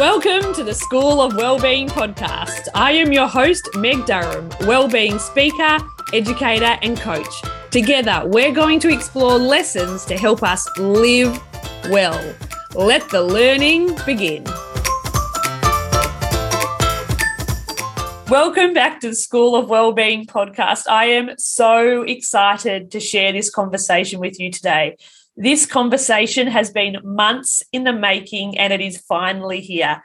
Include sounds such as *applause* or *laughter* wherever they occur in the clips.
Welcome to the School of Wellbeing podcast. I am your host, Meg Durham, wellbeing speaker, educator, and coach. Together, we're going to explore lessons to help us live well. Let the learning begin. Welcome back to the School of Wellbeing podcast. I am so excited to share this conversation with you today. This conversation has been months in the making and it is finally here.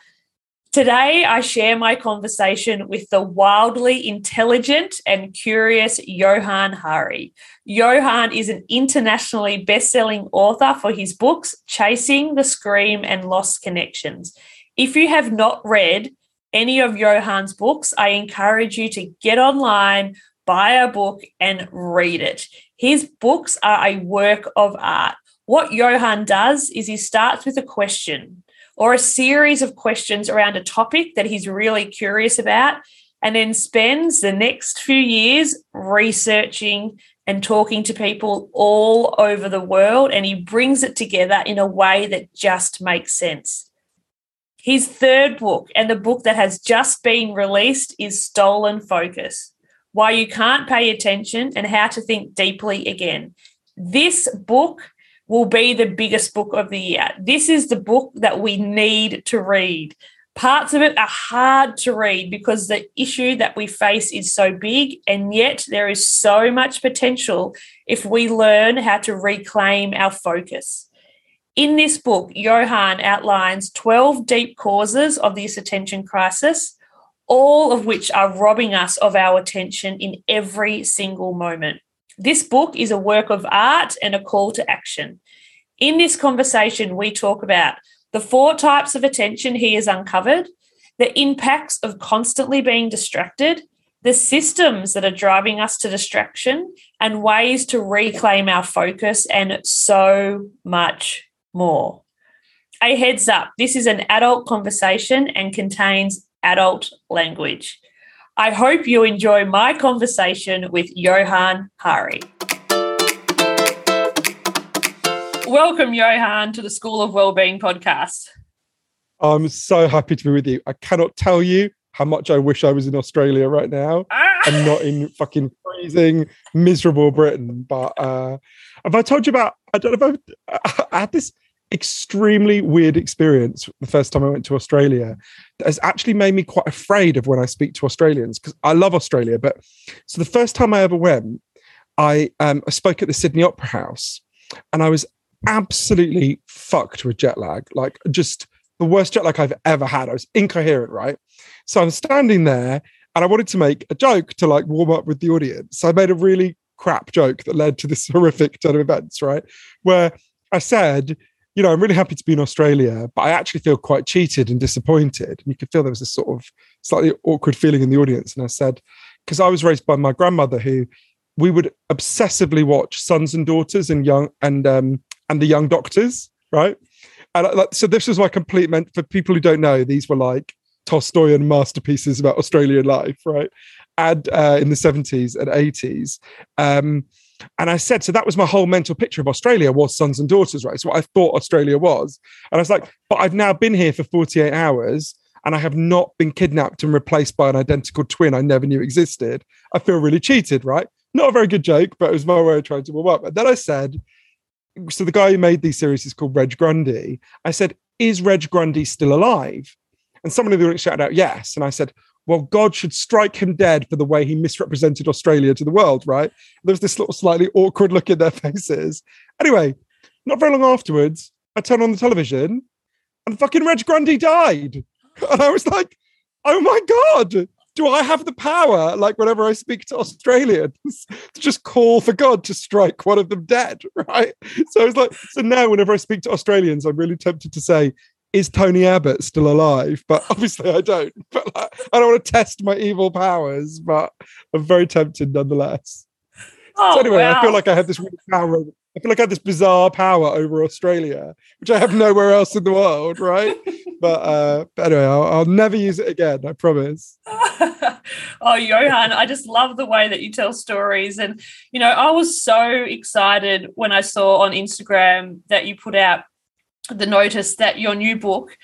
Today, I share my conversation with the wildly intelligent and curious Johann Hari. Johann is an internationally best-selling author for his books Chasing the Scream and Lost Connections. If you have not read any of Johann's books, I encourage you to get online, buy a book, and read it. His books are a work of art. What Johann does is he starts with a question or a series of questions around a topic that he's really curious about, and then spends the next few years researching and talking to people all over the world. And he brings it together in a way that just makes sense. His third book, and the book that has just been released, is Stolen Focus Why You Can't Pay Attention and How to Think Deeply Again. This book will be the biggest book of the year. This is the book that we need to read. Parts of it are hard to read because the issue that we face is so big, and yet there is so much potential if we learn how to reclaim our focus. In this book, Johann outlines 12 deep causes of this attention crisis, all of which are robbing us of our attention in every single moment. This book is a work of art and a call to action. In this conversation, we talk about the four types of attention he has uncovered, the impacts of constantly being distracted, the systems that are driving us to distraction, and ways to reclaim our focus, and so much more. A heads up this is an adult conversation and contains adult language. I hope you enjoy my conversation with Johann Hari. Welcome, Johann, to the School of Wellbeing podcast. I'm so happy to be with you. I cannot tell you how much I wish I was in Australia right now ah! and not in fucking freezing, miserable Britain. But uh, have I told you about? I don't know if I've, I had this extremely weird experience the first time I went to Australia that has actually made me quite afraid of when I speak to Australians because I love Australia. But so the first time I ever went, I um, I spoke at the Sydney Opera House and I was absolutely fucked with jet lag, like just the worst jet lag I've ever had. I was incoherent, right? So I'm standing there and I wanted to make a joke to like warm up with the audience. So I made a really crap joke that led to this *laughs* horrific turn of events, right? Where I said, you know, I'm really happy to be in Australia, but I actually feel quite cheated and disappointed. And you could feel there was a sort of slightly awkward feeling in the audience. And I said, because I was raised by my grandmother, who we would obsessively watch Sons and Daughters and Young and um, and the Young Doctors, right? And like, so this was my complete meant for people who don't know. These were like Tolstoyan masterpieces about Australian life, right? And uh, in the 70s and 80s. Um, and I said, so that was my whole mental picture of Australia was sons and daughters, right? So what I thought Australia was. And I was like, but I've now been here for 48 hours and I have not been kidnapped and replaced by an identical twin I never knew existed. I feel really cheated, right? Not a very good joke, but it was my way of trying to warm up. And then I said, so the guy who made these series is called Reg Grundy. I said, is Reg Grundy still alive? And someone in the audience shouted out, yes. And I said, well, God should strike him dead for the way he misrepresented Australia to the world, right? There was this little slightly awkward look in their *laughs* faces. Anyway, not very long afterwards, I turn on the television and fucking Reg Grundy died. *laughs* And I was like, oh my God, do I have the power, like whenever I speak to Australians, *laughs* to just call for God to strike one of them dead, right? So I was like, so now whenever I speak to Australians, I'm really tempted to say, is Tony Abbott still alive? But *laughs* obviously I don't. But like, I don't want to test my evil powers, but I'm very tempted nonetheless. Oh, so anyway, wow. I feel like I have this power. I feel like I have this bizarre power over Australia, which I have nowhere else in the world, right? *laughs* but, uh, but anyway, I'll, I'll never use it again. I promise. *laughs* oh, Johann, I just love the way that you tell stories. And, you know, I was so excited when I saw on Instagram that you put out the notice that your new book,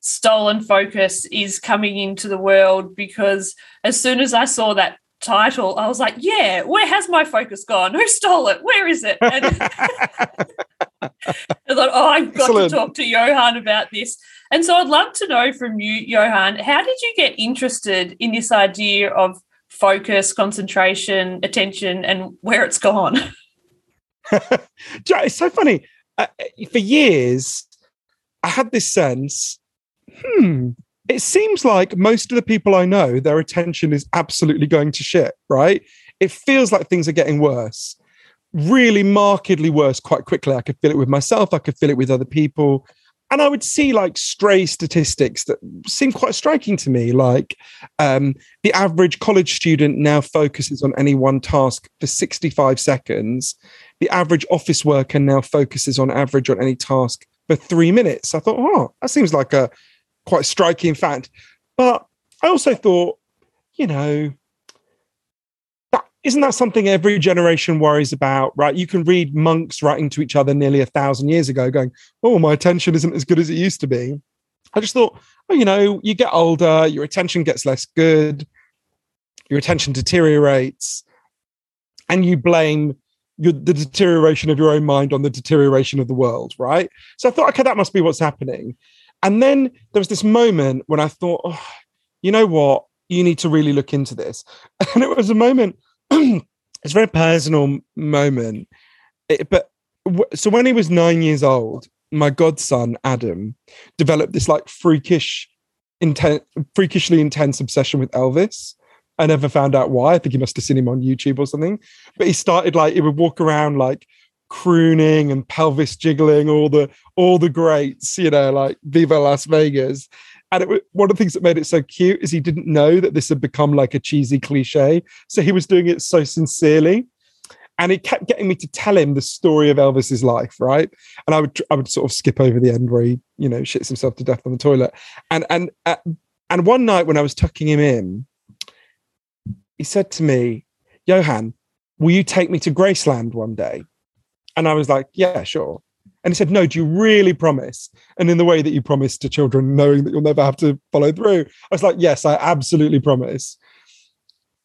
stolen focus is coming into the world because as soon as I saw that title, I was like, yeah, where has my focus gone? Who stole it? Where is it? And I thought, oh, I've got Excellent. to talk to Johann about this. And so I'd love to know from you, Johann, how did you get interested in this idea of focus, concentration, attention, and where it's gone? *laughs* it's so funny. Uh, for years, I had this sense, hmm, it seems like most of the people I know, their attention is absolutely going to shit, right? It feels like things are getting worse, really markedly worse quite quickly. I could feel it with myself, I could feel it with other people. And I would see like stray statistics that seem quite striking to me. Like um, the average college student now focuses on any one task for 65 seconds. The average office worker now focuses on average on any task for three minutes. I thought, oh, that seems like a quite striking fact. But I also thought, you know, that isn't that something every generation worries about, right? You can read monks writing to each other nearly a thousand years ago, going, "Oh, my attention isn't as good as it used to be." I just thought, oh, you know, you get older, your attention gets less good, your attention deteriorates, and you blame your, the deterioration of your own mind on the deterioration of the world, right? So I thought, okay, that must be what's happening. And then there was this moment when I thought, oh, you know what? You need to really look into this. *laughs* And it was a moment, *clears throat* it's a very personal moment. It, but so when he was nine years old, my godson, Adam, developed this like freakish, freakishly intense obsession with Elvis. I never found out why. I think he must have seen him on YouTube or something. But he started like he would walk around like crooning and pelvis jiggling, all the all the greats, you know, like Viva Las Vegas. And it, one of the things that made it so cute is he didn't know that this had become like a cheesy cliche. So he was doing it so sincerely. And it kept getting me to tell him the story of Elvis's life, right? And I would I would sort of skip over the end where he, you know, shits himself to death on the toilet. And and uh, and one night when I was tucking him in, he said to me, Johann, will you take me to Graceland one day? And I was like, yeah, sure. And he said, no, do you really promise? And in the way that you promise to children, knowing that you'll never have to follow through, I was like, yes, I absolutely promise.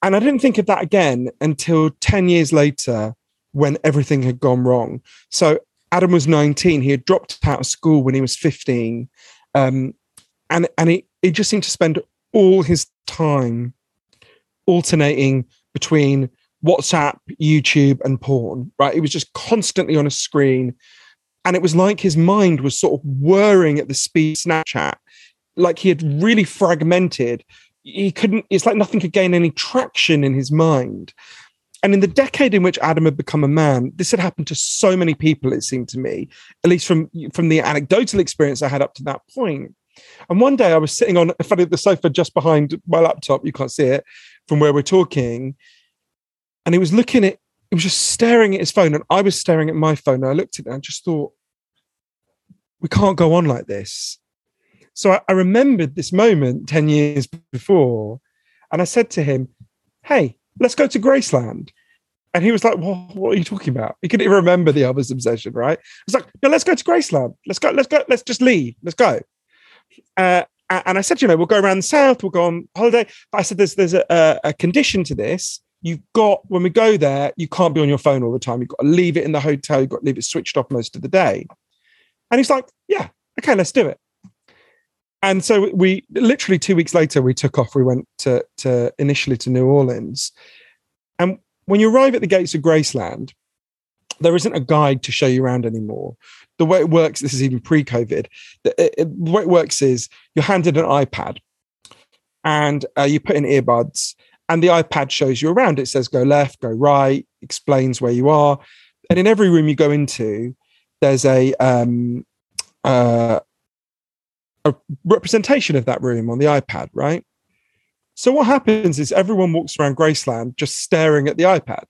And I didn't think of that again until 10 years later when everything had gone wrong. So Adam was 19. He had dropped out of school when he was 15. Um, and and he, he just seemed to spend all his time alternating between WhatsApp, YouTube, and porn, right? It was just constantly on a screen. And it was like his mind was sort of whirring at the speed Snapchat, like he had really fragmented. He couldn't, it's like nothing could gain any traction in his mind. And in the decade in which Adam had become a man, this had happened to so many people, it seemed to me, at least from, from the anecdotal experience I had up to that point. And one day I was sitting on the sofa just behind my laptop, you can't see it from where we're talking, and he was looking at he was just staring at his phone and i was staring at my phone and i looked at it and i just thought we can't go on like this. So I, I, remembered this moment 10 years before and i said to him hey let's go to graceland. And he was like well, what are you talking about? He couldn't even remember the other's obsession right? I was like no let's go to graceland. Let's go let's go let's just leave. Let's go uh, and I said, you know, we'll go around the south, we'll go on holiday. But I said, there's there's a, a condition to this you've got when we go there, you can't be on your phone all the time. You've got to leave it in the hotel. You've got to leave it switched off most of the day. And he's like, yeah, okay, let's do it. And so we literally two weeks later we took off. We went to to initially to New Orleans, and when you arrive at the gates of Graceland, there isn't a guide to show you around anymore. The way it works, this is even pre-COVID. The, it, the way it works is you're handed an iPad, and uh, you put in earbuds, and the iPad shows you around. It says go left, go right, explains where you are. And in every room you go into, there's a um, uh, a representation of that room on the iPad, right? So what happens is everyone walks around Graceland just staring at the iPad.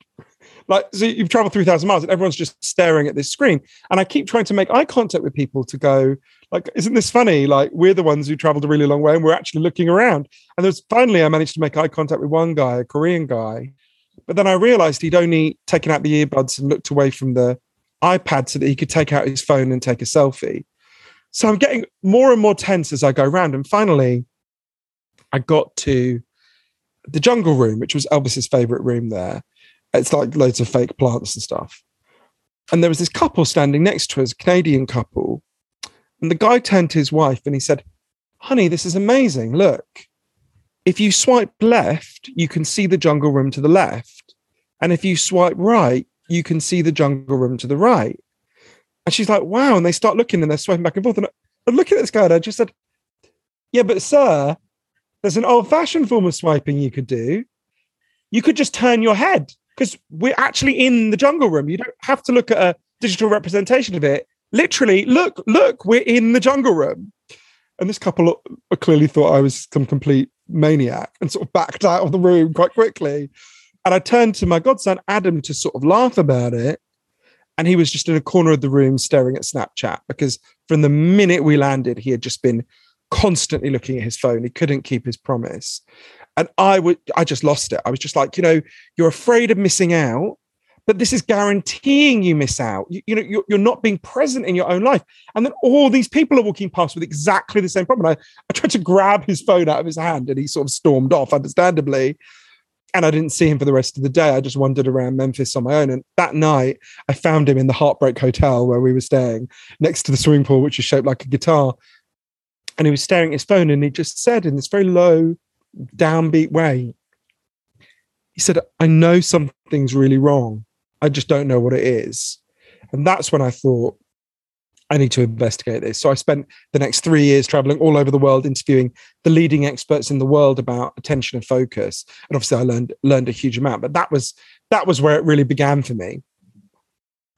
Like, so you've traveled 3,000 miles and everyone's just staring at this screen. And I keep trying to make eye contact with people to go, like, isn't this funny? Like, we're the ones who traveled a really long way and we're actually looking around. And there's finally, I managed to make eye contact with one guy, a Korean guy. But then I realized he'd only taken out the earbuds and looked away from the iPad so that he could take out his phone and take a selfie. So I'm getting more and more tense as I go around. And finally, I got to the jungle room, which was Elvis's favorite room there. It's like loads of fake plants and stuff. And there was this couple standing next to us, Canadian couple. And the guy turned to his wife and he said, Honey, this is amazing. Look, if you swipe left, you can see the jungle room to the left. And if you swipe right, you can see the jungle room to the right. And she's like, wow. And they start looking and they're swiping back and forth. And I'm looking at this guy and I just said, yeah, but sir, there's an old fashioned form of swiping you could do. You could just turn your head because we're actually in the jungle room. You don't have to look at a digital representation of it. Literally, look, look, we're in the jungle room. And this couple uh, clearly thought I was some complete maniac and sort of backed out of the room quite quickly. And I turned to my godson, Adam, to sort of laugh about it. And he was just in a corner of the room staring at Snapchat because from the minute we landed, he had just been constantly looking at his phone. He couldn't keep his promise. And I would I just lost it. I was just like, you know, you're afraid of missing out, but this is guaranteeing you miss out. You, you know, you're, you're, not being present in your own life. And then all these people are walking past with exactly the same problem. I, I tried to grab his phone out of his hand and he sort of stormed off, understandably and I didn't see him for the rest of the day. I just wandered around Memphis on my own. And that night, I found him in the Heartbreak Hotel where we were staying next to the swimming pool, which is shaped like a guitar. And he was staring at his phone and he just said in this very low, downbeat way, he said, I know something's really wrong. I just don't know what it is. And that's when I thought, I need to investigate this. So I spent the next three years traveling all over the world, interviewing the leading experts in the world about attention and focus. And obviously, I learned learned a huge amount. But that was that was where it really began for me.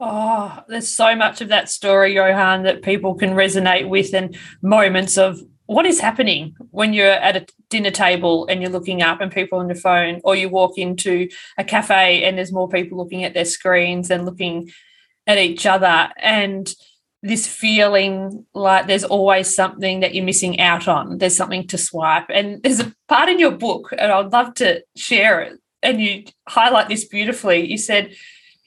Oh, there's so much of that story, Johann, that people can resonate with, and moments of what is happening when you're at a dinner table and you're looking up and people on your phone, or you walk into a cafe and there's more people looking at their screens and looking at each other. And this feeling like there's always something that you're missing out on. There's something to swipe. And there's a part in your book, and I'd love to share it. And you highlight this beautifully. You said,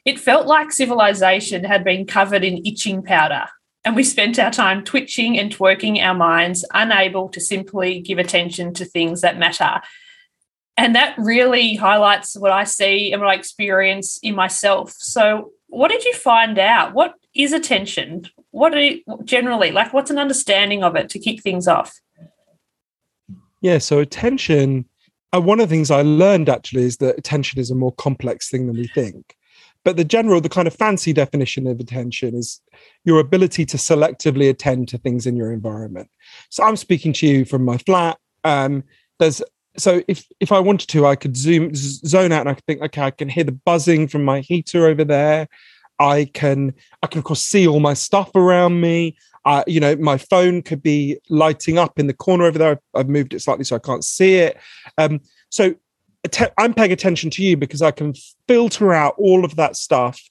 it felt like civilization had been covered in itching powder, and we spent our time twitching and twerking our minds, unable to simply give attention to things that matter. And that really highlights what I see and what I experience in myself. So, what did you find out? What is attention? What are generally like? What's an understanding of it to kick things off? Yeah, so attention. Uh, one of the things I learned actually is that attention is a more complex thing than we think. But the general, the kind of fancy definition of attention is your ability to selectively attend to things in your environment. So I'm speaking to you from my flat. Um, there's so if if I wanted to, I could zoom zone out and I could think, okay, I can hear the buzzing from my heater over there. I can I can of course see all my stuff around me. Uh, you know, my phone could be lighting up in the corner over there. I've, I've moved it slightly so I can't see it. Um, so I'm paying attention to you because I can filter out all of that stuff,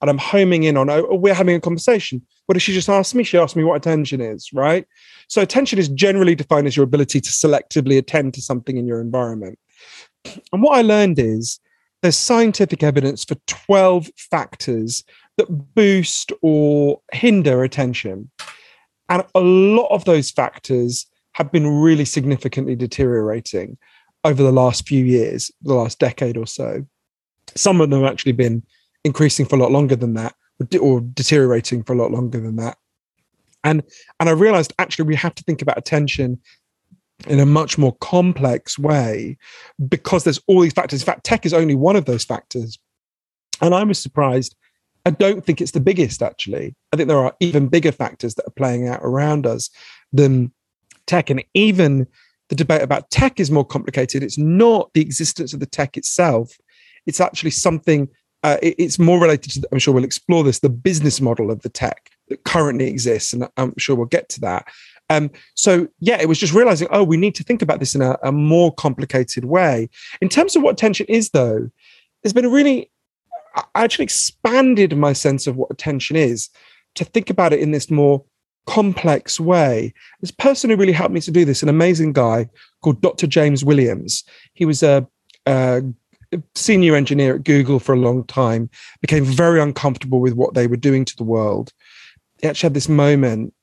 and I'm homing in on. Oh, oh we're having a conversation. What did she just ask me? She asked me what attention is, right? So attention is generally defined as your ability to selectively attend to something in your environment. And what I learned is there's scientific evidence for 12 factors that boost or hinder attention. And a lot of those factors have been really significantly deteriorating over the last few years, the last decade or so. Some of them have actually been increasing for a lot longer than that, or deteriorating for a lot longer than that. And and I realized actually we have to think about attention in a much more complex way because there's all these factors. In fact, tech is only one of those factors. And I was surprised. I don't think it's the biggest, actually. I think there are even bigger factors that are playing out around us than tech. And even the debate about tech is more complicated. It's not the existence of the tech itself, it's actually something, uh, it, it's more related to, I'm sure we'll explore this, the business model of the tech that currently exists. And I'm sure we'll get to that. Um, so yeah, it was just realizing, oh, we need to think about this in a, a more complicated way. In terms of what attention is, though, there's been a really, I actually expanded my sense of what attention is to think about it in this more complex way. This person who really helped me to do this, an amazing guy called Dr. James Williams. He was a, a senior engineer at Google for a long time, became very uncomfortable with what they were doing to the world. He actually had this moment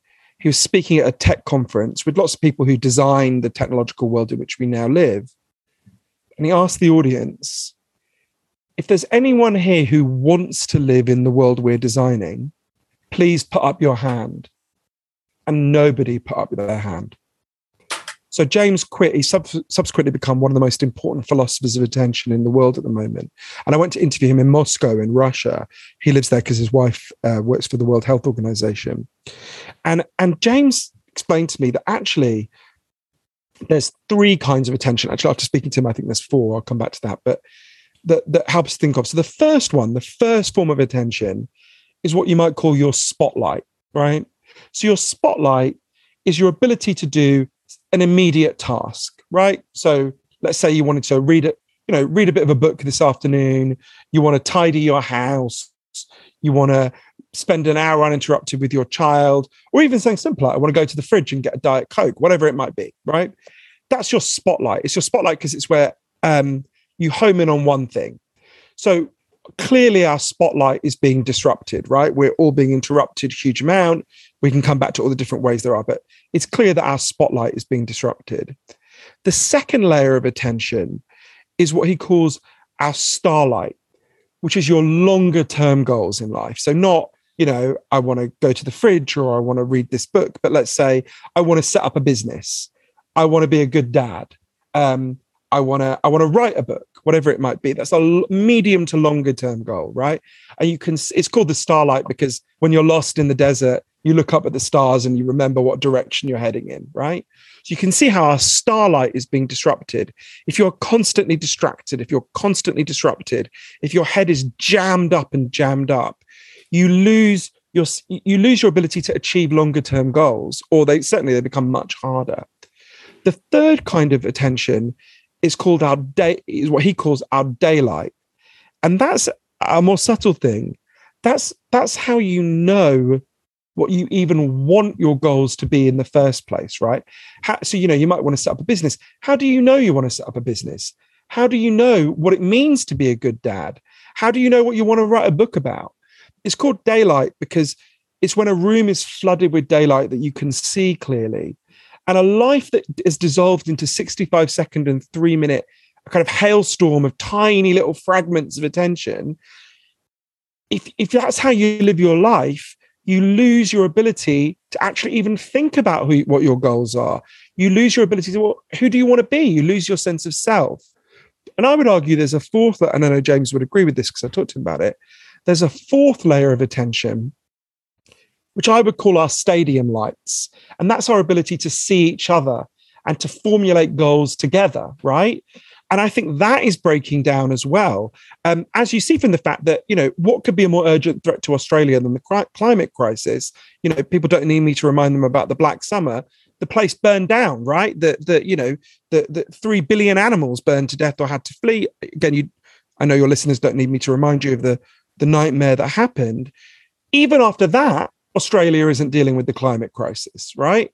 he was speaking at a tech conference with lots of people who design the technological world in which we now live. And he asked the audience if there's anyone here who wants to live in the world we're designing, please put up your hand. And nobody put up their hand. So James quit. He sub- subsequently become one of the most important philosophers of attention in the world at the moment. And I went to interview him in Moscow in Russia. He lives there because his wife uh, works for the World Health Organization. And and James explained to me that actually there's three kinds of attention. Actually, after speaking to him, I think there's four. I'll come back to that. But that that helps think of. So the first one, the first form of attention, is what you might call your spotlight, right? So your spotlight is your ability to do an immediate task, right? So let's say you wanted to read it, you know, read a bit of a book this afternoon. You want to tidy your house. You want to spend an hour uninterrupted with your child, or even something simpler. I want to go to the fridge and get a diet coke, whatever it might be, right? That's your spotlight. It's your spotlight because it's where um, you home in on one thing. So clearly our spotlight is being disrupted, right? We're all being interrupted huge amount. We can come back to all the different ways there are, but it's clear that our spotlight is being disrupted. The second layer of attention is what he calls our starlight, which is your longer term goals in life. So not, you know, I want to go to the fridge or I want to read this book, but let's say I want to set up a business. I want to be a good dad. Um, I want to I want to write a book, whatever it might be. That's a medium to longer term goal, right? And you can it's called the starlight because when you're lost in the desert, you look up at the stars and you remember what direction you're heading in, right? So you can see how our starlight is being disrupted. If you're constantly distracted, if you're constantly disrupted, if your head is jammed up and jammed up, you lose your you lose your ability to achieve longer term goals, or they certainly they become much harder. The third kind of attention is called our day is what he calls our daylight. And that's a more subtle thing. That's that's how you know what you even want your goals to be in the first place right? How, so you know you might want to set up a business. How do you know you want to set up a business? How do you know what it means to be a good dad? How do you know what you want to write a book about? It's called daylight because it's when a room is flooded with daylight that you can see clearly and a life that is dissolved into 65 second and three minute kind of hailstorm of tiny little fragments of attention. If, if that's how you live your life you lose your ability to actually even think about who, what your goals are. You lose your ability to well, who do you want to be? You lose your sense of self. And i would argue there's a fourth and i know james would agree with this because i talked to him about it there's a fourth layer of attention which I would call our stadium lights. And that's our ability to see each other and to formulate goals together, right? And I think that is breaking down as well. Um, as you see from the fact that, you know, what could be a more urgent threat to Australia than the climate crisis? You know, people don't need me to remind them about the Black Summer. The place burned down, right? That, the, you know, the, the three billion animals burned to death or had to flee. Again, you, I know your listeners don't need me to remind you of the, the nightmare that happened. Even after that, Australia isn't dealing with the climate crisis, right?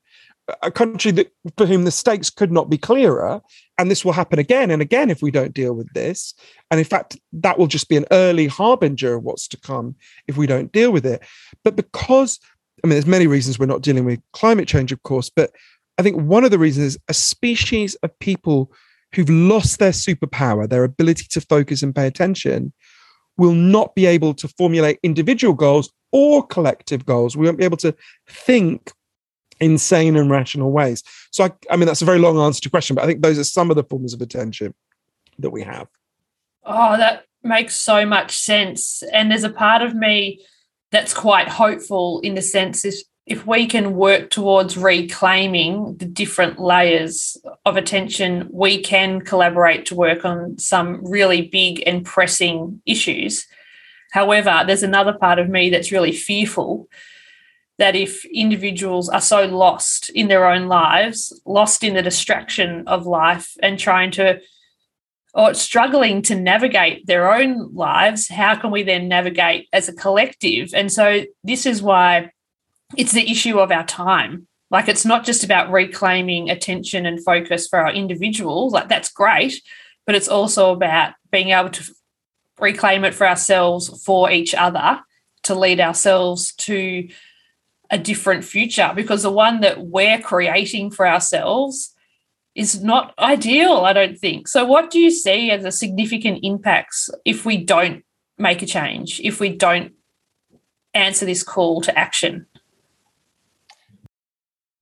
A country that for whom the stakes could not be clearer, and this will happen again and again if we don't deal with this. And in fact, that will just be an early harbinger of what's to come if we don't deal with it. But because I mean, there's many reasons we're not dealing with climate change, of course, but I think one of the reasons is a species of people who've lost their superpower, their ability to focus and pay attention, will not be able to formulate individual goals or collective goals. We won't be able to think in sane and rational ways. So, I, I mean, that's a very long answer to your question, but I think those are some of the forms of attention that we have. Oh, that makes so much sense. And there's a part of me that's quite hopeful in the sense if, if we can work towards reclaiming the different layers of attention, we can collaborate to work on some really big and pressing issues. However, there's another part of me that's really fearful that if individuals are so lost in their own lives, lost in the distraction of life and trying to or struggling to navigate their own lives, how can we then navigate as a collective? And so this is why it's the issue of our time. Like it's not just about reclaiming attention and focus for our individuals, like that's great, but it's also about being able to reclaim it for ourselves, for each other, to lead ourselves to a different future because the one that we're creating for ourselves is not ideal, I don't think. So, what do you see as the significant impacts if we don't make a change, if we don't answer this call to action?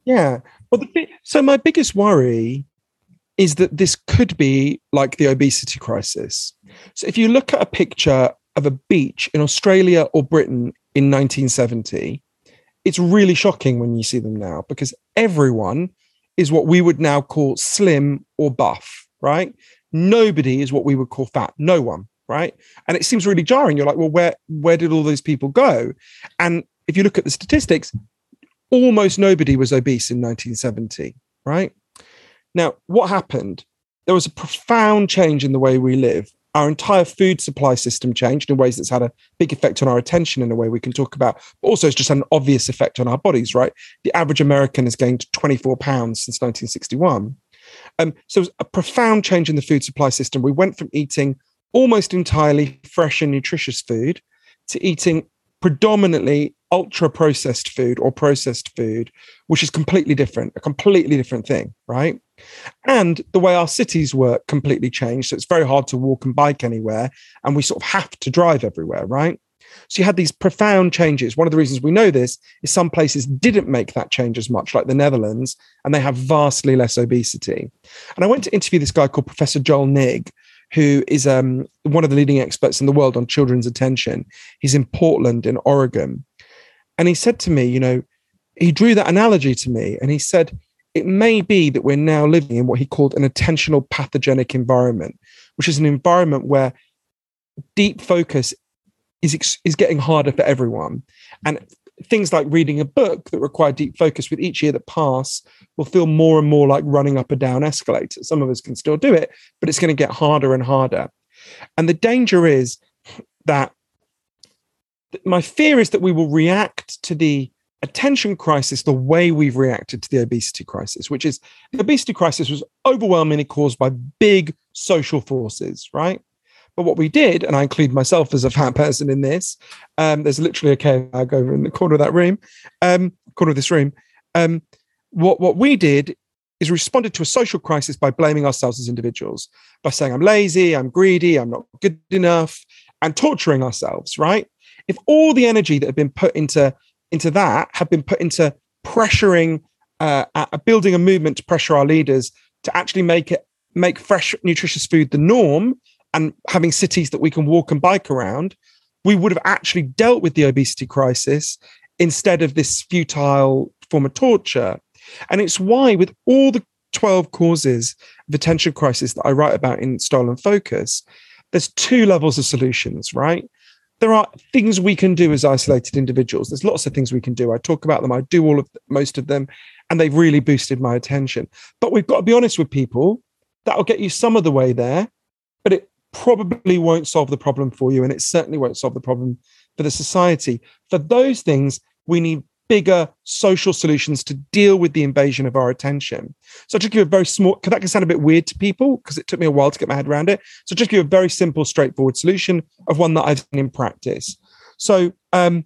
Yeah. Well, the, so my biggest worry is that this could be like the obesity crisis. So if you look at a picture of a beach in Australia or Britain in 1970, it's really shocking when you see them now because everyone is what we would now call slim or buff, right? Nobody is what we would call fat. No one, right? And it seems really jarring. You're like, well, where where did all those people go? And if you look at the statistics, almost nobody was obese in 1970, right? Now, what happened? There was a profound change in the way we live. Our entire food supply system changed in ways that's had a big effect on our attention in a way we can talk about, but also it's just an obvious effect on our bodies, right? The average American has gained 24 pounds since 1961. Um, so it was a profound change in the food supply system. We went from eating almost entirely fresh and nutritious food to eating predominantly ultra processed food or processed food, which is completely different, a completely different thing, right? And the way our cities work completely changed. So it's very hard to walk and bike anywhere. And we sort of have to drive everywhere, right? So you had these profound changes. One of the reasons we know this is some places didn't make that change as much, like the Netherlands, and they have vastly less obesity. And I went to interview this guy called Professor Joel Nigg, who is um, one of the leading experts in the world on children's attention. He's in Portland, in Oregon. And he said to me, you know, he drew that analogy to me and he said, it may be that we're now living in what he called an attentional pathogenic environment, which is an environment where deep focus is, is getting harder for everyone. And things like reading a book that require deep focus with each year that pass will feel more and more like running up a down escalator. Some of us can still do it, but it's going to get harder and harder. And the danger is that my fear is that we will react to the attention crisis the way we've reacted to the obesity crisis, which is the obesity crisis was overwhelmingly caused by big social forces, right? But what we did, and I include myself as a fat person in this, um, there's literally a bag over in the corner of that room, um, corner of this room. Um, what what we did is responded to a social crisis by blaming ourselves as individuals, by saying I'm lazy, I'm greedy, I'm not good enough, and torturing ourselves, right? If all the energy that had been put into into that had been put into pressuring uh, building a movement to pressure our leaders to actually make it make fresh nutritious food the norm and having cities that we can walk and bike around we would have actually dealt with the obesity crisis instead of this futile form of torture. And it's why with all the 12 causes of attention crisis that i write about in stolen focus there's two levels of solutions right there are things we can do as isolated individuals. There's lots of things we can do. I talk about them. I do all of most of them, and they've really boosted my attention. But we've got to be honest with people. That'll get you some of the way there, but it probably won't solve the problem for you, and it certainly won't solve the problem for the society. For those things, we need bigger social solutions to deal with the invasion of our attention. So I'll just give you a very small, because that can sound a bit weird to people because it took me a while to get my head around it. So just give you a very simple, straightforward solution of one that I've seen in practice. So um,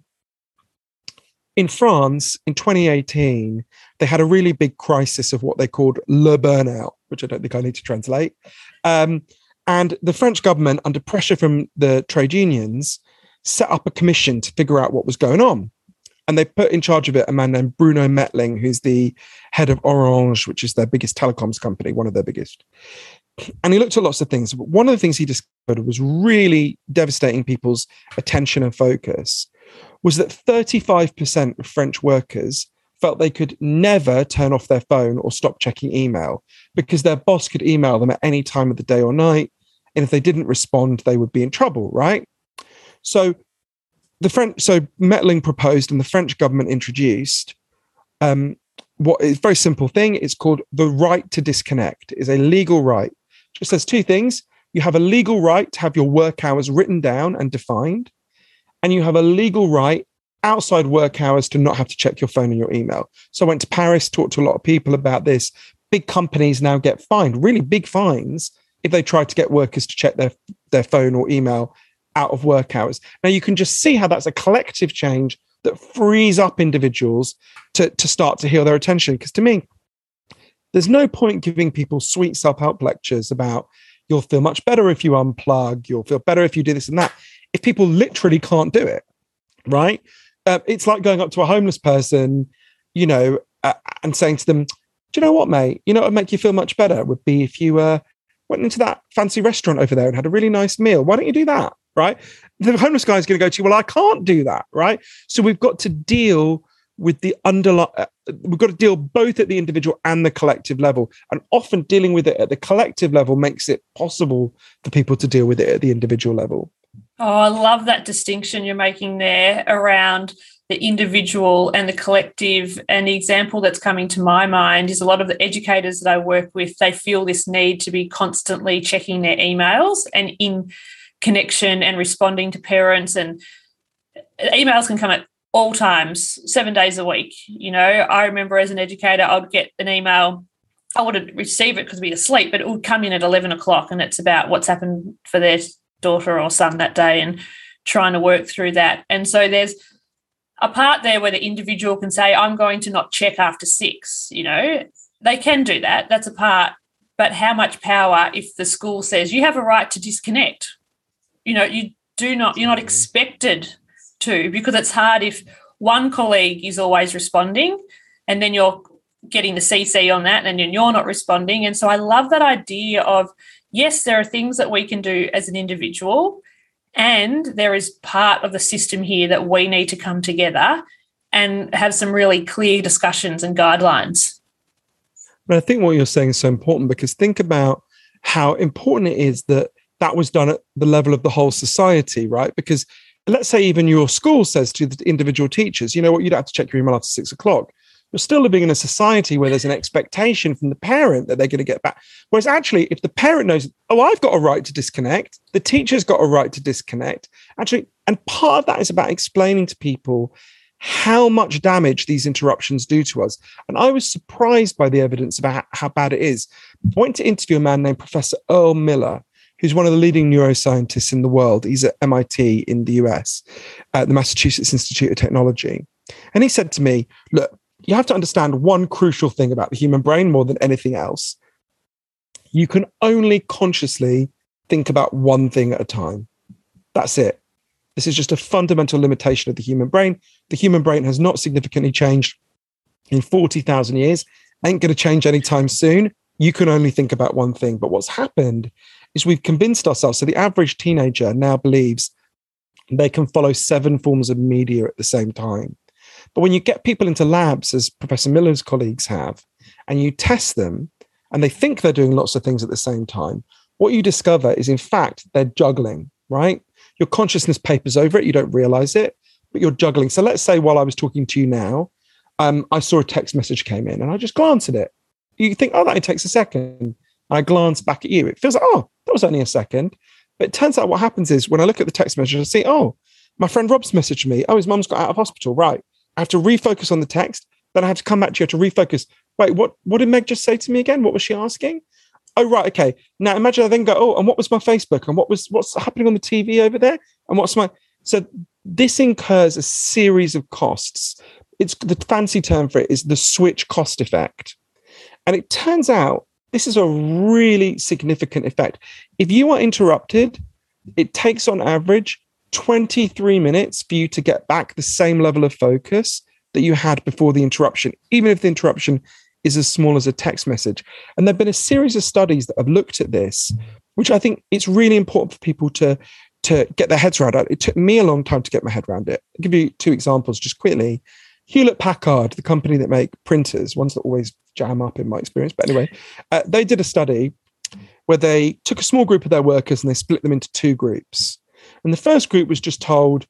in France in 2018, they had a really big crisis of what they called le burnout, which I don't think I need to translate. Um, and the French government, under pressure from the trade unions, set up a commission to figure out what was going on and they put in charge of it a man named Bruno Mettling, who's the head of Orange, which is their biggest telecoms company, one of their biggest. And he looked at lots of things. But one of the things he discovered was really devastating people's attention and focus was that 35% of French workers felt they could never turn off their phone or stop checking email because their boss could email them at any time of the day or night. And if they didn't respond, they would be in trouble, right? So the French, so Mettling proposed and the French government introduced um, what is a very simple thing. It's called the right to disconnect. It's a legal right. Just says two things. You have a legal right to have your work hours written down and defined, and you have a legal right outside work hours to not have to check your phone and your email. So I went to Paris, talked to a lot of people about this. Big companies now get fined, really big fines, if they try to get workers to check their, their phone or email out of work hours. Now you can just see how that's a collective change that frees up individuals to, to start to heal their attention. Because to me, there's no point giving people sweet self help lectures about you'll feel much better if you unplug, you'll feel better if you do this and that, if people literally can't do it, right? Uh, it's like going up to a homeless person, you know, uh, and saying to them, Do you know what, mate? You know what would make you feel much better would be if you uh, went into that fancy restaurant over there and had a really nice meal. Why don't you do that? Right? The homeless guy is going to go to you, Well, I can't do that. Right? So we've got to deal with the underlying, uh, we've got to deal both at the individual and the collective level. And often dealing with it at the collective level makes it possible for people to deal with it at the individual level. Oh, I love that distinction you're making there around the individual and the collective. And the example that's coming to my mind is a lot of the educators that I work with, they feel this need to be constantly checking their emails and in connection and responding to parents and emails can come at all times, seven days a week. You know, I remember as an educator, I'd get an email. I wouldn't receive it because we'd be asleep, but it would come in at 11 o'clock and it's about what's happened for their daughter or son that day and trying to work through that. And so there's a part there where the individual can say, I'm going to not check after six. You know, they can do that. That's a part. But how much power if the school says you have a right to disconnect? You know, you do not, you're not mm-hmm. expected to because it's hard if one colleague is always responding and then you're getting the CC on that and then you're not responding. And so I love that idea of yes, there are things that we can do as an individual, and there is part of the system here that we need to come together and have some really clear discussions and guidelines. But I think what you're saying is so important because think about how important it is that that was done at the level of the whole society, right? Because let's say even your school says to the individual teachers, you know what, you'd have to check your email after six o'clock. You're still living in a society where there's an expectation from the parent that they're going to get back. Whereas actually, if the parent knows, oh, I've got a right to disconnect, the teacher's got a right to disconnect. Actually, and part of that is about explaining to people how much damage these interruptions do to us. And I was surprised by the evidence about how bad it is. I went to interview a man named Professor Earl Miller, who's one of the leading neuroscientists in the world. He's at MIT in the US, at the Massachusetts Institute of Technology. And he said to me, Look, you have to understand one crucial thing about the human brain more than anything else. You can only consciously think about one thing at a time. That's it. This is just a fundamental limitation of the human brain. The human brain has not significantly changed in 40,000 years, ain't going to change anytime soon. You can only think about one thing. But what's happened is we've convinced ourselves. So the average teenager now believes they can follow seven forms of media at the same time. But when you get people into labs, as Professor Miller's colleagues have, and you test them, and they think they're doing lots of things at the same time, what you discover is, in fact, they're juggling, right? Your consciousness papers over it, you don't realize it, but you're juggling. So let's say while I was talking to you now, um, I saw a text message came in and I just glanced at it. You think, oh, that takes a second. I glance back at you. It feels like, oh, that was only a second. But it turns out what happens is when I look at the text message, I see, oh, my friend Rob's messaged me. Oh, his mum's got out of hospital. Right. I have to refocus on the text. Then I have to come back to you to refocus. Wait, what, what did Meg just say to me again? What was she asking? Oh, right. Okay. Now imagine I then go, oh, and what was my Facebook? And what was what's happening on the TV over there? And what's my so this incurs a series of costs. It's the fancy term for it is the switch cost effect. And it turns out this is a really significant effect. If you are interrupted, it takes on average 23 minutes for you to get back the same level of focus that you had before the interruption, even if the interruption is as small as a text message. And there have been a series of studies that have looked at this, which I think it's really important for people to, to get their heads around. It took me a long time to get my head around it. I'll give you two examples just quickly. Hewlett Packard, the company that make printers, ones that always jam up in my experience. But anyway, uh, they did a study where they took a small group of their workers and they split them into two groups. And the first group was just told,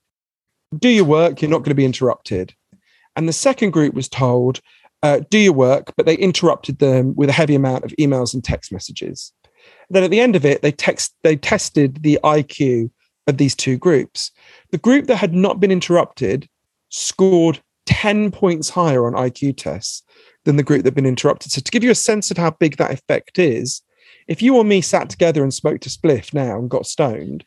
do your work, you're not going to be interrupted. And the second group was told, uh, do your work, but they interrupted them with a heavy amount of emails and text messages. And Then at the end of it, they text they tested the IQ of these two groups. The group that had not been interrupted scored 10 points higher on IQ tests than the group that had been interrupted. So to give you a sense of how big that effect is, if you or me sat together and smoked a spliff now and got stoned,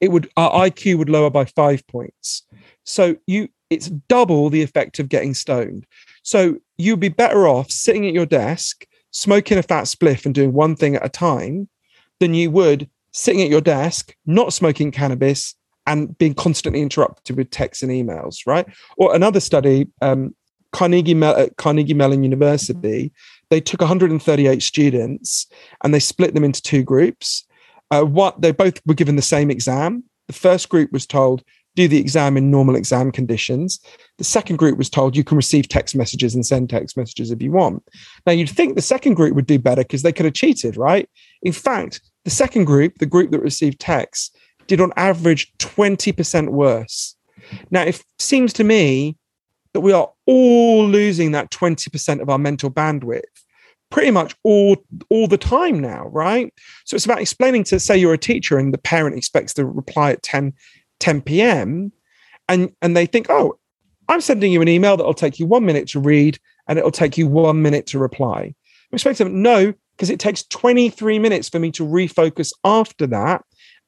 it would our IQ would lower by five points. So you it's double the effect of getting stoned. So you'd be better off sitting at your desk, smoking a fat spliff and doing one thing at a time than you would sitting at your desk, not smoking cannabis and being constantly interrupted with texts and emails, right? Or another study, um, Carnegie, Mel- Carnegie Mellon University, they took 138 students and they split them into two groups. Uh, what they both were given the same exam. The first group was told do the exam in normal exam conditions. The second group was told you can receive text messages and send text messages if you want. Now, you'd think the second group would do better because they could have cheated, right? In fact, the second group, the group that received texts, did on average 20% worse. Now, it seems to me that we are all losing that 20% of our mental bandwidth pretty much all all the time now right so it's about explaining to say you're a teacher and the parent expects to reply at 10 10 p.m. and and they think, oh, I'm sending you an email that'll take you one minute to read and it'll take you one minute to reply. We expect them, no, because it takes 23 minutes for me to refocus after that.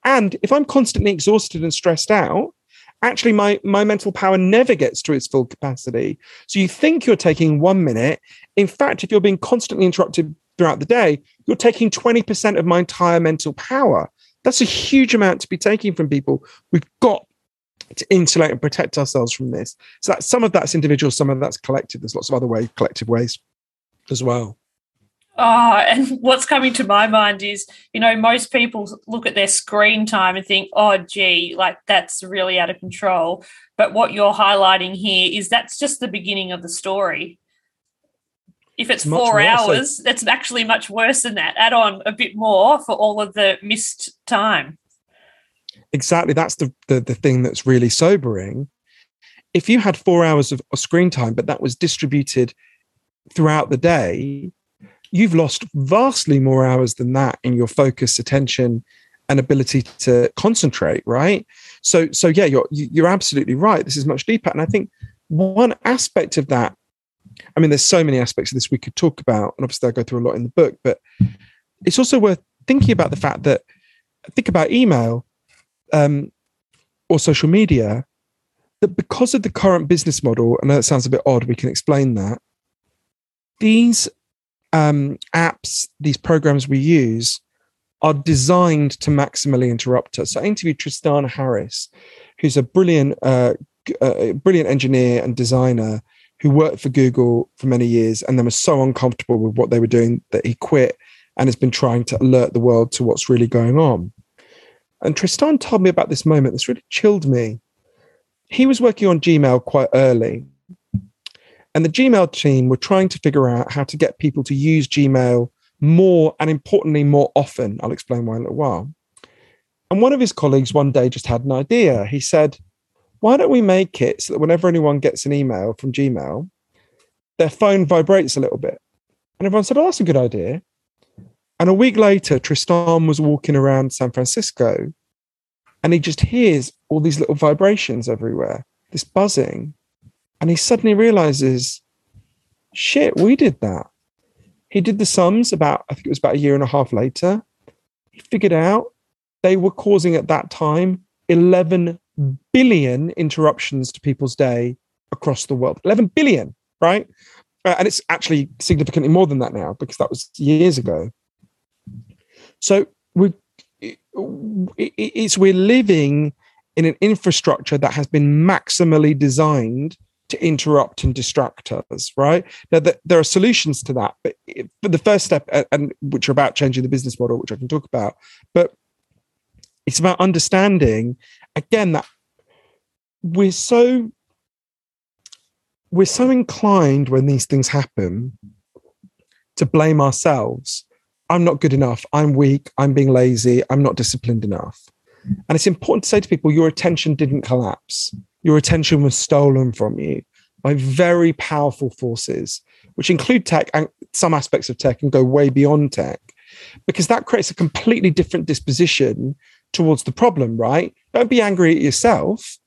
And if I'm constantly exhausted and stressed out, actually my, my mental power never gets to its full capacity. So you think you're taking one minute. In fact, if you're being constantly interrupted throughout the day, you're taking 20% of my entire mental power. That's a huge amount to be taking from people. We've got to insulate and protect ourselves from this. So that some of that's individual, some of that's collective. There's lots of other ways, collective ways as well. Oh, and what's coming to my mind is, you know, most people look at their screen time and think, oh, gee, like that's really out of control. But what you're highlighting here is that's just the beginning of the story. If it's much four hours, so. that's actually much worse than that. Add on a bit more for all of the missed time. Exactly. That's the, the, the thing that's really sobering. If you had four hours of screen time, but that was distributed throughout the day, you've lost vastly more hours than that in your focus, attention, and ability to concentrate. Right. So, so yeah, you're you're absolutely right. This is much deeper, and I think one aspect of that I mean, there's so many aspects of this we could talk about, and obviously I go through a lot in the book, but it's also worth thinking about the fact that think about email um, or social media, that because of the current business model, I know that sounds a bit odd, we can explain that. These um, apps, these programs we use, are designed to maximally interrupt us. So I interviewed Tristan Harris, who's a brilliant, uh, uh, brilliant engineer and designer who worked for Google for many years and then was so uncomfortable with what they were doing that he quit and has been trying to alert the world to what's really going on. And Tristan told me about this moment that's really chilled me. He was working on Gmail quite early, and the Gmail team were trying to figure out how to get people to use Gmail more and importantly, more often. I'll explain why in a little while. And one of his colleagues one day just had an idea. He said, why don't we make it so that whenever anyone gets an email from Gmail, their phone vibrates a little bit? And everyone said, oh, that's a good idea. And a week later, Tristan was walking around San Francisco and he just hears all these little vibrations everywhere, this buzzing. And he suddenly realizes, shit, we did that. He did the sums about, I think it was about a year and a half later. He figured out they were causing at that time 11 billion interruptions to people's day across the world. 11 billion, right? Uh, and it's actually significantly more than that now because that was years ago. So we it's we're living in an infrastructure that has been maximally designed to interrupt and distract us right? Now that there are solutions to that but for the first step and which are about changing the business model which i can talk about but it's about understanding again that we're so we're so inclined when these things happen to blame ourselves. I'm not good enough. I'm weak. I'm being lazy. I'm not disciplined enough. And it's important to say to people your attention didn't collapse your attention was stolen from you by very powerful forces which include tech and some aspects of tech and go way beyond tech because that creates a completely different disposition towards the problem, right? Don't be angry at yourself.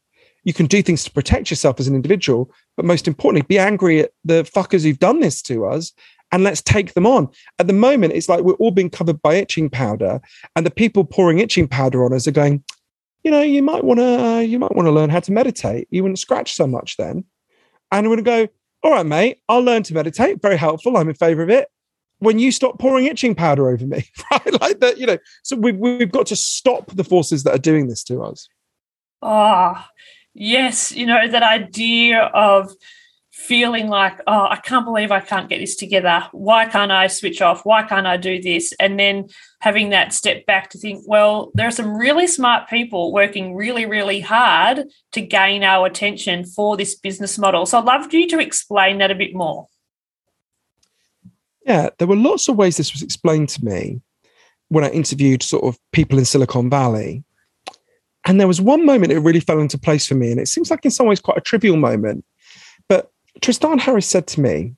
You can do things to protect yourself as an individual, but most importantly, be angry at the fuckers who've done this to us and let's take them on. At the moment, it's like we're all being covered by itching powder, and the people pouring itching powder on us are going, you know, you might want to, uh, you might want to learn how to meditate. You wouldn't scratch so much then. And we're going to go, all right, mate, I'll learn to meditate. Very helpful. I'm in favor of it. When you stop pouring itching powder over me, *laughs* right? Like that, you know. So we've, we've got to stop the forces that are doing this to us. Ah, oh, yes. You know, that idea of feeling like, oh, I can't believe I can't get this together. Why can't I switch off? Why can't I do this? And then having that step back to think, well, there are some really smart people working really, really hard to gain our attention for this business model. So I'd love you to explain that a bit more. Yeah, there were lots of ways this was explained to me when I interviewed sort of people in Silicon Valley. And there was one moment it really fell into place for me. And it seems like in some ways quite a trivial moment. Tristan Harris said to me,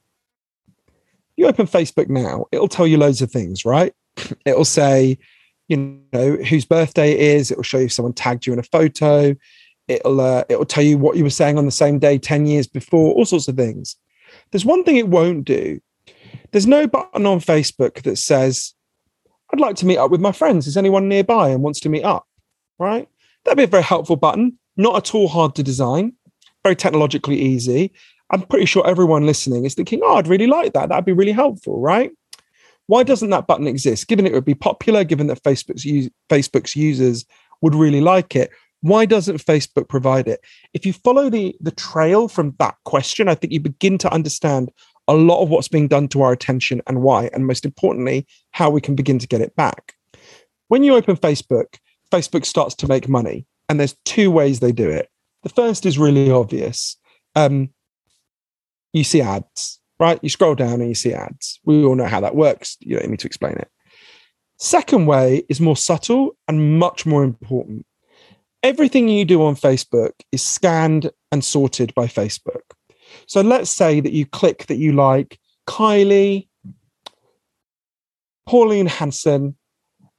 You open Facebook now, it'll tell you loads of things, right? *clears throat* It'll say, you know, whose birthday it is. It'll show you if someone tagged you in a photo. It'll uh, it'll tell you what you were saying on the same day 10 years before, all sorts of things. There's one thing it won't do. There's no button on Facebook that says, I'd like to meet up with my friends. Is anyone nearby and wants to meet up? Right? That'd be a very helpful button. Not at all hard to design, very technologically easy. I'm pretty sure everyone listening is thinking, oh, I'd really like that. That'd be really helpful, right? Why doesn't that button exist? Given it would be popular, given that Facebook's Facebook's users would really like it, why doesn't Facebook provide it? If you follow the the trail from that question, I think you begin to understand a lot of what's being done to our attention and why, and most importantly, how we can begin to get it back. When you open Facebook, Facebook starts to make money, and there's two ways they do it. The first is really obvious. Um, you see ads, right? You scroll down and you see ads. We all know how that works. You don't need me to explain it. Second way is more subtle and much more important. Everything you do on Facebook is scanned and sorted by Facebook. So let's say that you click that you like Kylie, Pauline Hanson,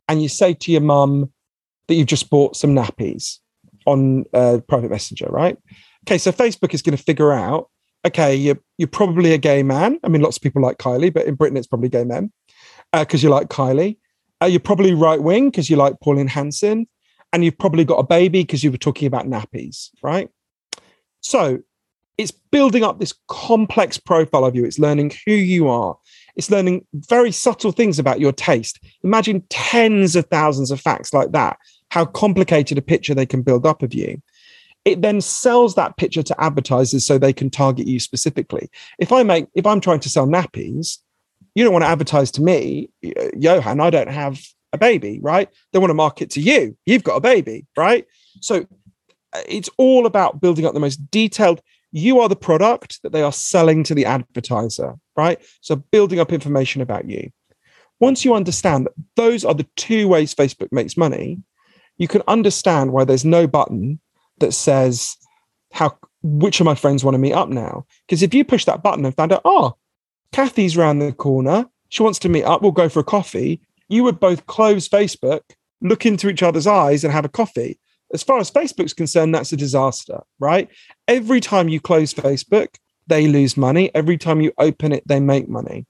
and you say to your mum that you've just bought some nappies on uh, private messenger, right? Okay, so Facebook is going to figure out okay, you're you're probably a gay man. I mean, lots of people like Kylie, but in Britain it's probably gay men because uh, you like Kylie. Uh, you're probably right wing because you like Pauline Hanson, and you've probably got a baby because you were talking about nappies, right? So it's building up this complex profile of you. It's learning who you are. It's learning very subtle things about your taste. Imagine tens of thousands of facts like that. How complicated a picture they can build up of you it then sells that picture to advertisers so they can target you specifically. If I make, if I'm trying to sell nappies, you don't want to advertise to me, Johann, I don't have a baby, right? They want to market to you. You've got a baby, right? So uh, it's all about building up the most detailed. You are the product that they are selling to the advertiser, right? So building up information about you. Once you understand that those are the two ways Facebook makes money, you can understand why there's no button that says how which of my friends want to meet up now. Because if you push that button and found out, oh, Kathy's round the corner, she wants to meet up, we'll go for a coffee. You would both close Facebook, look into each other's eyes, and have a coffee. As far as Facebook's concerned, that's a disaster, right? Every time you close Facebook, they lose money. Every time you open it, they make money.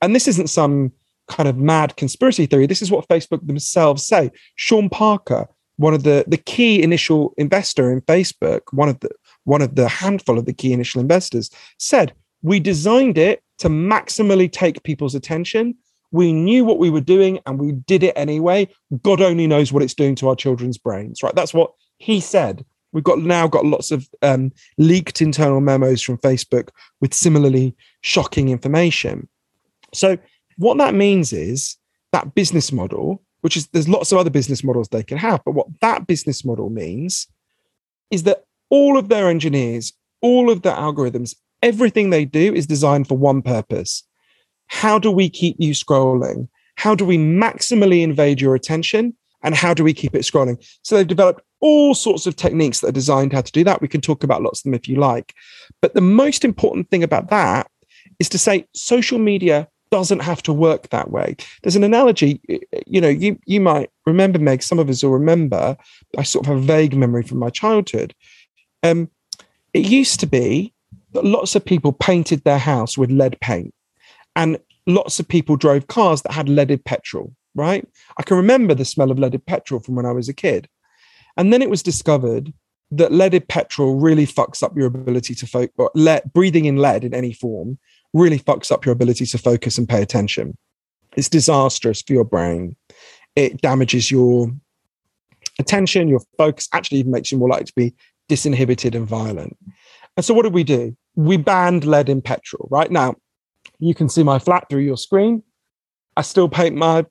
And this isn't some kind of mad conspiracy theory. This is what Facebook themselves say. Sean Parker, one of the the key initial investor in Facebook, one of the one of the handful of the key initial investors, said we designed it to maximally take people's attention. We knew what we were doing and we did it anyway. God only knows what it's doing to our children's brains, right? That's what he said. We've got now got lots of um, leaked internal memos from Facebook with similarly shocking information. So, what that means is that business model which is there's lots of other business models they can have. But what that business model means is that all of their engineers, all of their algorithms, everything they do is designed for one purpose. How do we keep you scrolling? How do we maximally invade your attention? And how do we keep it scrolling? So they've developed all sorts of techniques that are designed how to do that. We can talk about lots of them if you like. But the most important thing about that is to say social media doesn't have to work that way. There's an analogy, you know, you you might remember, Meg, some of us will remember, I sort of have a vague memory from my childhood. Um, it used to be that lots of people painted their house with lead paint and lots of people drove cars that had leaded petrol, right? I can remember the smell of leaded petrol from when I was a kid. And then it was discovered that leaded petrol really fucks up your ability to focus. Le- breathing in lead in any form really fucks up your ability to focus and pay attention. It's disastrous for your brain. It damages your attention, your focus, actually even makes you more likely to be disinhibited and violent. And so what did we do? We banned lead in petrol. Right now, you can see my flat through your screen. I still paint my,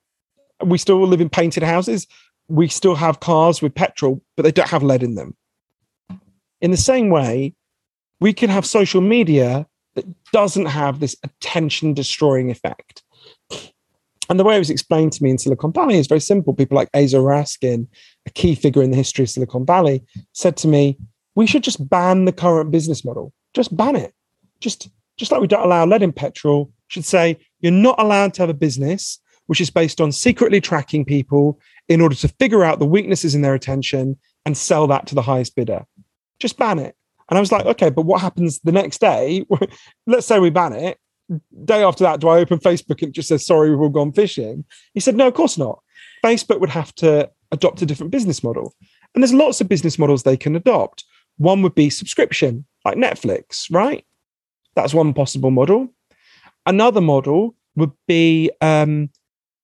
we still live in painted houses. We still have cars with petrol, but they don't have lead in them. In the same way, we can have social media that doesn't have this attention destroying effect. And the way it was explained to me in Silicon Valley is very simple. People like Aza Raskin, a key figure in the history of Silicon Valley, said to me, we should just ban the current business model. Just ban it. Just, just like we don't allow lead in petrol, should say you're not allowed to have a business which is based on secretly tracking people in order to figure out the weaknesses in their attention and sell that to the highest bidder. Just ban it. And I was like, okay, but what happens the next day? *laughs* Let's say we ban it. Day after that, do I open Facebook and just says, sorry, we've all gone fishing? He said, no, of course not. Facebook would have to adopt a different business model. And there's lots of business models they can adopt. One would be subscription, like Netflix, right? That's one possible model. Another model would be um,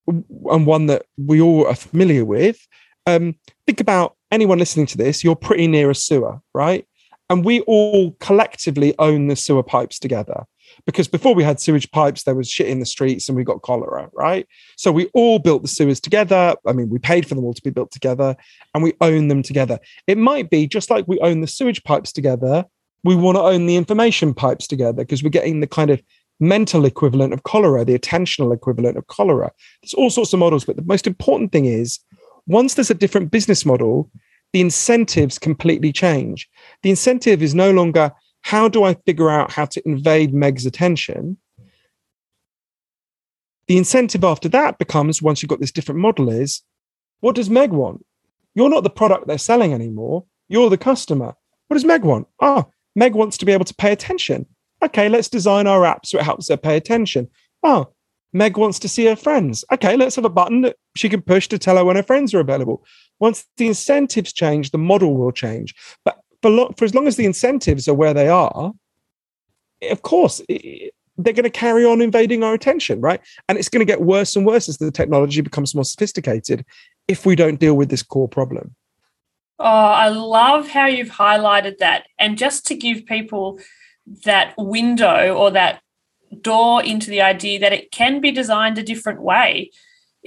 and one that we all are familiar with. Um, think about anyone listening to this, you're pretty near a sewer, right? And we all collectively own the sewer pipes together. Because before we had sewage pipes, there was shit in the streets and we got cholera, right? So we all built the sewers together. I mean, we paid for them all to be built together and we own them together. It might be just like we own the sewage pipes together, we want to own the information pipes together because we're getting the kind of mental equivalent of cholera, the attentional equivalent of cholera. There's all sorts of models, but the most important thing is once there's a different business model, the incentives completely change. The incentive is no longer how do I figure out how to invade Meg's attention? The incentive after that becomes once you've got this different model is what does Meg want? You're not the product they're selling anymore. You're the customer. What does Meg want? Oh, Meg wants to be able to pay attention okay, let's design our app so it helps her pay attention. Oh, Meg wants to see her friends. Okay, let's have a button that she can push to tell her when her friends are available. Once the incentives change, the model will change. But for, for as long as the incentives are where they are, of course, it, they're going to carry on invading our attention, right? And it's going to get worse and worse as the technology becomes more sophisticated if we don't deal with this core problem. Oh, I love how you've highlighted that. And just to give people that window or that door into the idea that it can be designed a different way.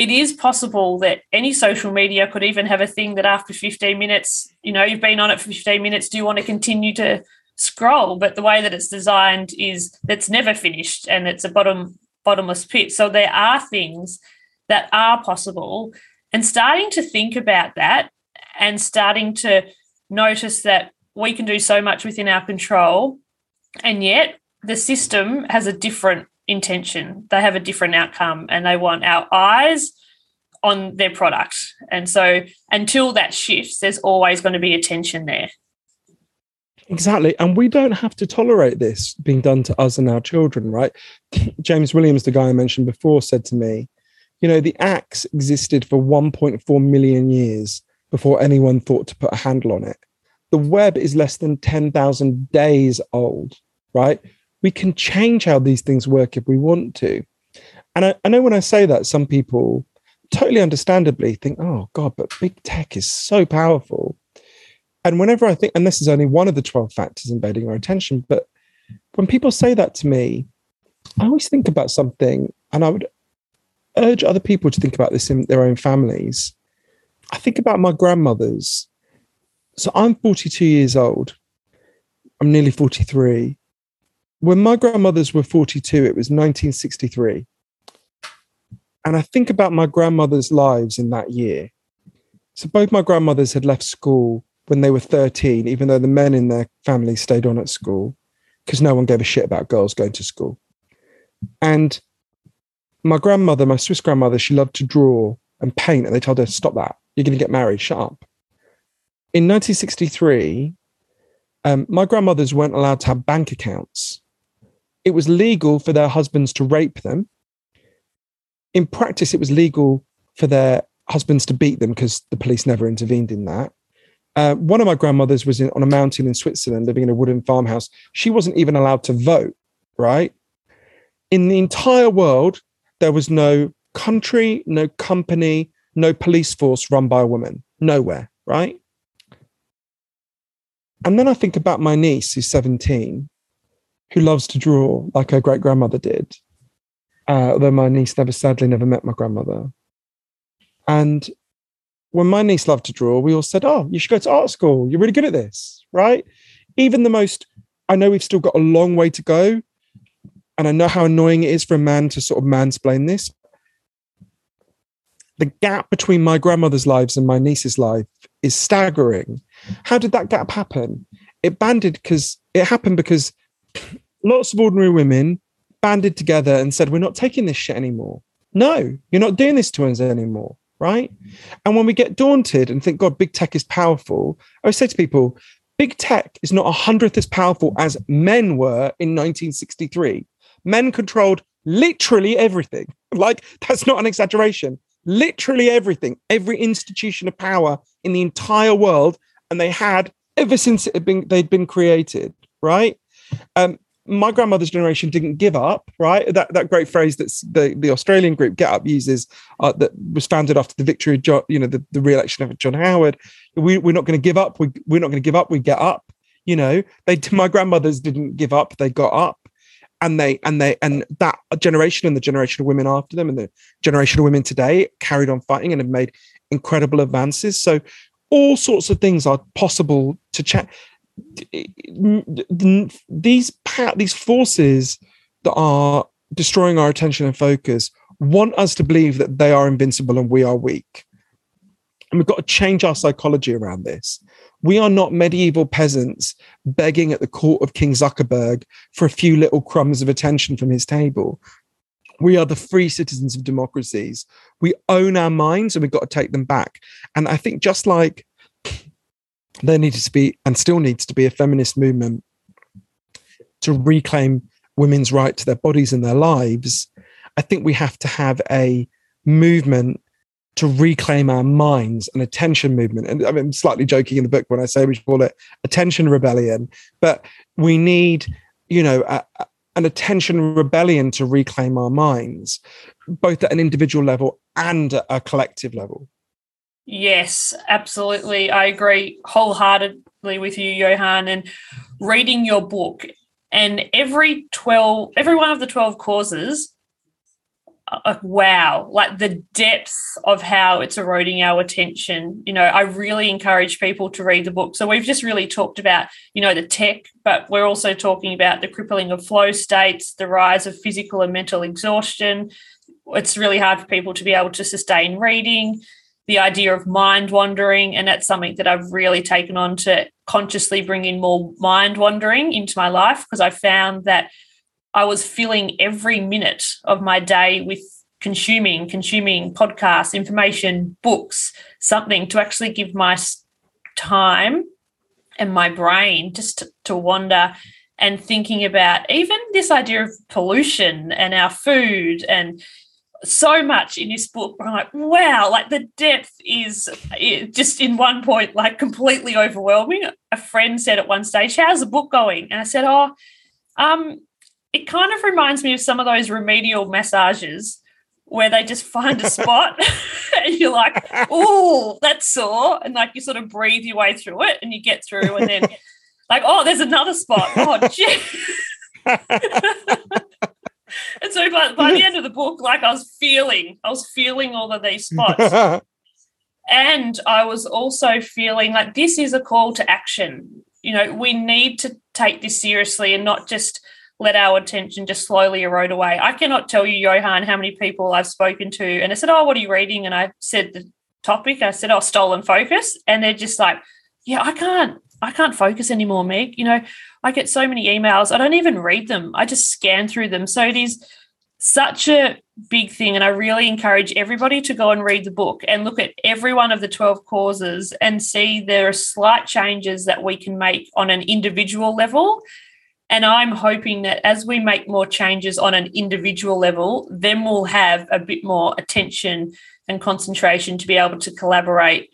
It is possible that any social media could even have a thing that after 15 minutes, you know, you've been on it for 15 minutes, do you want to continue to scroll? But the way that it's designed is that's never finished and it's a bottom bottomless pit. So there are things that are possible and starting to think about that and starting to notice that we can do so much within our control and yet the system has a different intention. They have a different outcome and they want our eyes on their product. And so until that shifts, there's always going to be a tension there. Exactly. And we don't have to tolerate this being done to us and our children, right? *clears throat* James Williams, the guy I mentioned before, said to me, you know, the axe existed for 1.4 million years before anyone thought to put a handle on it the web is less than 10,000 days old, right? We can change how these things work if we want to. And I, I, know when I say that, some people totally understandably think, oh God, but big tech is so powerful. And whenever I think, and this is only one of the 12 factors invading our attention, but when people say that to me, I always think about something, and I would urge other people to think about this in their own families. I think about my grandmothers so I'm 42 years old. I'm nearly 43. When my grandmothers were 42, it was 1963. And I think about my grandmother's lives in that year. So both my grandmothers had left school when they were 13, even though the men in their family stayed on at school because no one gave a shit about girls going to school. And my grandmother, my Swiss grandmother, she loved to draw and paint. And they told her, stop that. You're going to get married. Shut up in 1963, um, my grandmothers weren't allowed to have bank accounts. It was legal for their husbands to rape them. In practice, it was legal for their husbands to beat them because the police never intervened in that. Uh, one of my grandmothers was in, on a mountain in Switzerland, living in a wooden farmhouse. She wasn't even allowed to vote, right? In the entire world, there was no country, no company, no police force run by a woman. Nowhere, right? And then I think about my niece who's 17, who loves to draw like her great grandmother did. Uh, although my niece never sadly never met my grandmother. And when my niece loved to draw, we all said, Oh, you should go to art school. You're really good at this, right? Even the most, I know we've still got a long way to go. And I know how annoying it is for a man to sort of mansplain this. The gap between my grandmother's lives and my niece's life is staggering. How did that gap happen? It banded because it happened because lots of ordinary women banded together and said, We're not taking this shit anymore. No, you're not doing this to us anymore right? And when we get daunted and think, God, big tech is powerful, I always say to people, big tech is not a hundredth as powerful as men were in 1963. Men controlled literally everything. *laughs* Like, that's not an exaggeration. Literally everything, every institution of power in the entire world. And they had ever since it had been they'd been created, right? Um, my grandmother's generation didn't give up, right? That that great phrase that the, the Australian group Get Up uses uh, that was founded after the victory of John, you know, the, the re-election of John Howard. We, we're not going to give up. We, we're not going to give up. We get up. You know, they my grandmothers didn't give up. They got up, and they and they and that generation and the generation of women after them and the generation of women today carried on fighting and have made incredible advances. So all sorts of things are possible to check these these forces that are destroying our attention and focus want us to believe that they are invincible and we are weak. And we've got to change our psychology around this. We are not medieval peasants begging at the court of King Zuckerberg for a few little crumbs of attention from his table. We are the free citizens of democracies. We own our minds and we've got to take them back. And I think just like there needed to be and still needs to be a feminist movement to reclaim women's right to their bodies and their lives i think we have to have a movement to reclaim our minds an attention movement. And I mean, i'm slightly joking in the book when i say we should call it attention rebellion but we need you know a, a, an attention rebellion to reclaim our minds both at an individual level and a collective level Yes, absolutely. I agree wholeheartedly with you, Johann. And reading your book, and every 12, every one of the 12 causes, uh, wow, like the depth of how it's eroding our attention. You know, I really encourage people to read the book. So we've just really talked about, you know, the tech, but we're also talking about the crippling of flow states, the rise of physical and mental exhaustion. It's really hard for people to be able to sustain reading the idea of mind wandering. And that's something that I've really taken on to consciously bring in more mind wandering into my life because I found that I was filling every minute of my day with consuming, consuming podcasts, information, books, something to actually give my time and my brain just to, to wander and thinking about even this idea of pollution and our food and so much in this book I'm like, wow, like the depth is just in one point, like completely overwhelming. A friend said at one stage, How's the book going? And I said, Oh, um, it kind of reminds me of some of those remedial massages where they just find a spot *laughs* and you're like, oh, that's sore. And like you sort of breathe your way through it and you get through and then like, oh, there's another spot. Oh, gee. *laughs* *laughs* and so by, by the end of the book, like I was feeling, I was feeling all of these spots. *laughs* and I was also feeling like this is a call to action. You know, we need to take this seriously and not just let our attention just slowly erode away. I cannot tell you, Johann, how many people I've spoken to and I said, Oh, what are you reading? And I said the topic, I said, Oh, stolen focus. And they're just like, Yeah, I can't, I can't focus anymore, Meg. You know, I get so many emails. I don't even read them. I just scan through them. So it is such a big thing. And I really encourage everybody to go and read the book and look at every one of the 12 causes and see there are slight changes that we can make on an individual level. And I'm hoping that as we make more changes on an individual level, then we'll have a bit more attention and concentration to be able to collaborate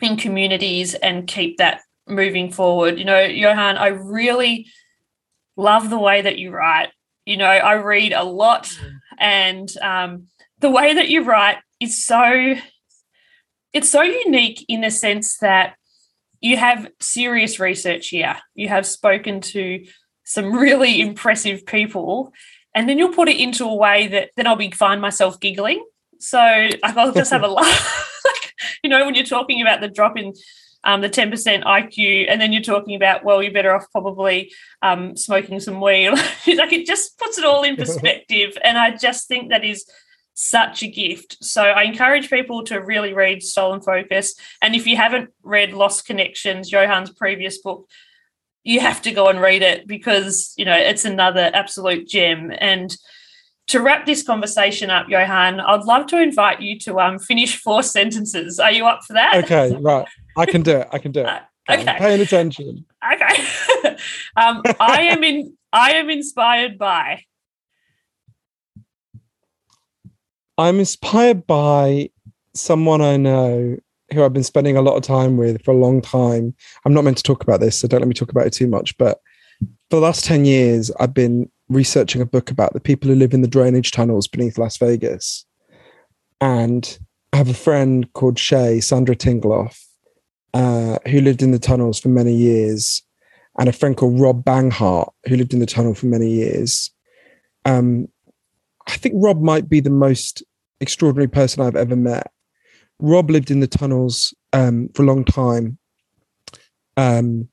in communities and keep that moving forward. You know, Johann, I really love the way that you write. You know, I read a lot, and um, the way that you write is so it's so unique in the sense that you have serious research here. You have spoken to some really impressive people, and then you'll put it into a way that then I'll be find myself giggling. So I'll just have a *laughs* laugh. *laughs* you know, when you're talking about the drop in um, the 10% IQ, and then you're talking about, well, you're better off probably um, smoking some weed. *laughs* like it just puts it all in *laughs* perspective. and I just think that is such a gift. So I encourage people to really read Stolen Focus. And if you haven't read Lost Connections, Johann's previous book, you have to go and read it because, you know, it's another absolute gem. And to wrap this conversation up, Johann, I'd love to invite you to um, finish four sentences. Are you up for that? Okay, right. I can do it. I can do it. Uh, okay. I'm paying attention. Okay. *laughs* um, I am in. I am inspired by. I'm inspired by someone I know who I've been spending a lot of time with for a long time. I'm not meant to talk about this, so don't let me talk about it too much. But for the last 10 years, I've been researching a book about the people who live in the drainage tunnels beneath Las Vegas. And I have a friend called Shay, Sandra Tingloff, uh, who lived in the tunnels for many years, and a friend called Rob Banghart, who lived in the tunnel for many years. Um, I think Rob might be the most extraordinary person I've ever met. Rob lived in the tunnels um, for a long time. Um,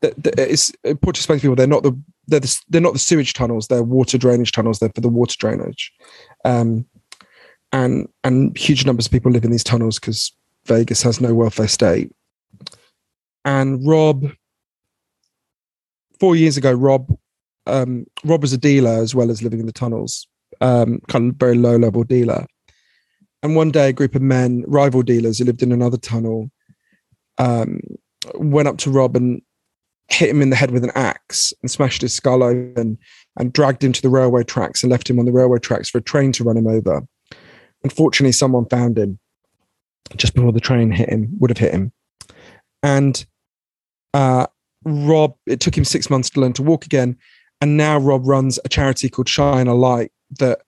the, the, it's important to explain to people they're not the they're the, they're not the sewage tunnels they're water drainage tunnels they're for the water drainage. Um, and and huge numbers of people live in these tunnels because Vegas has no welfare state. And Rob four years ago Rob um, Rob was a dealer as well as living in the tunnels um, kind of very low level dealer. And one day a group of men rival dealers who lived in another tunnel um, went up to Rob and hit him in the head with an axe and smashed his skull open and dragged him to the railway tracks and left him on the railway tracks for a train to run him over. Unfortunately, someone found him just before the train hit him, would have hit him. And uh, Rob, it took him six months to learn to walk again. And now Rob runs a charity called Shine a Light that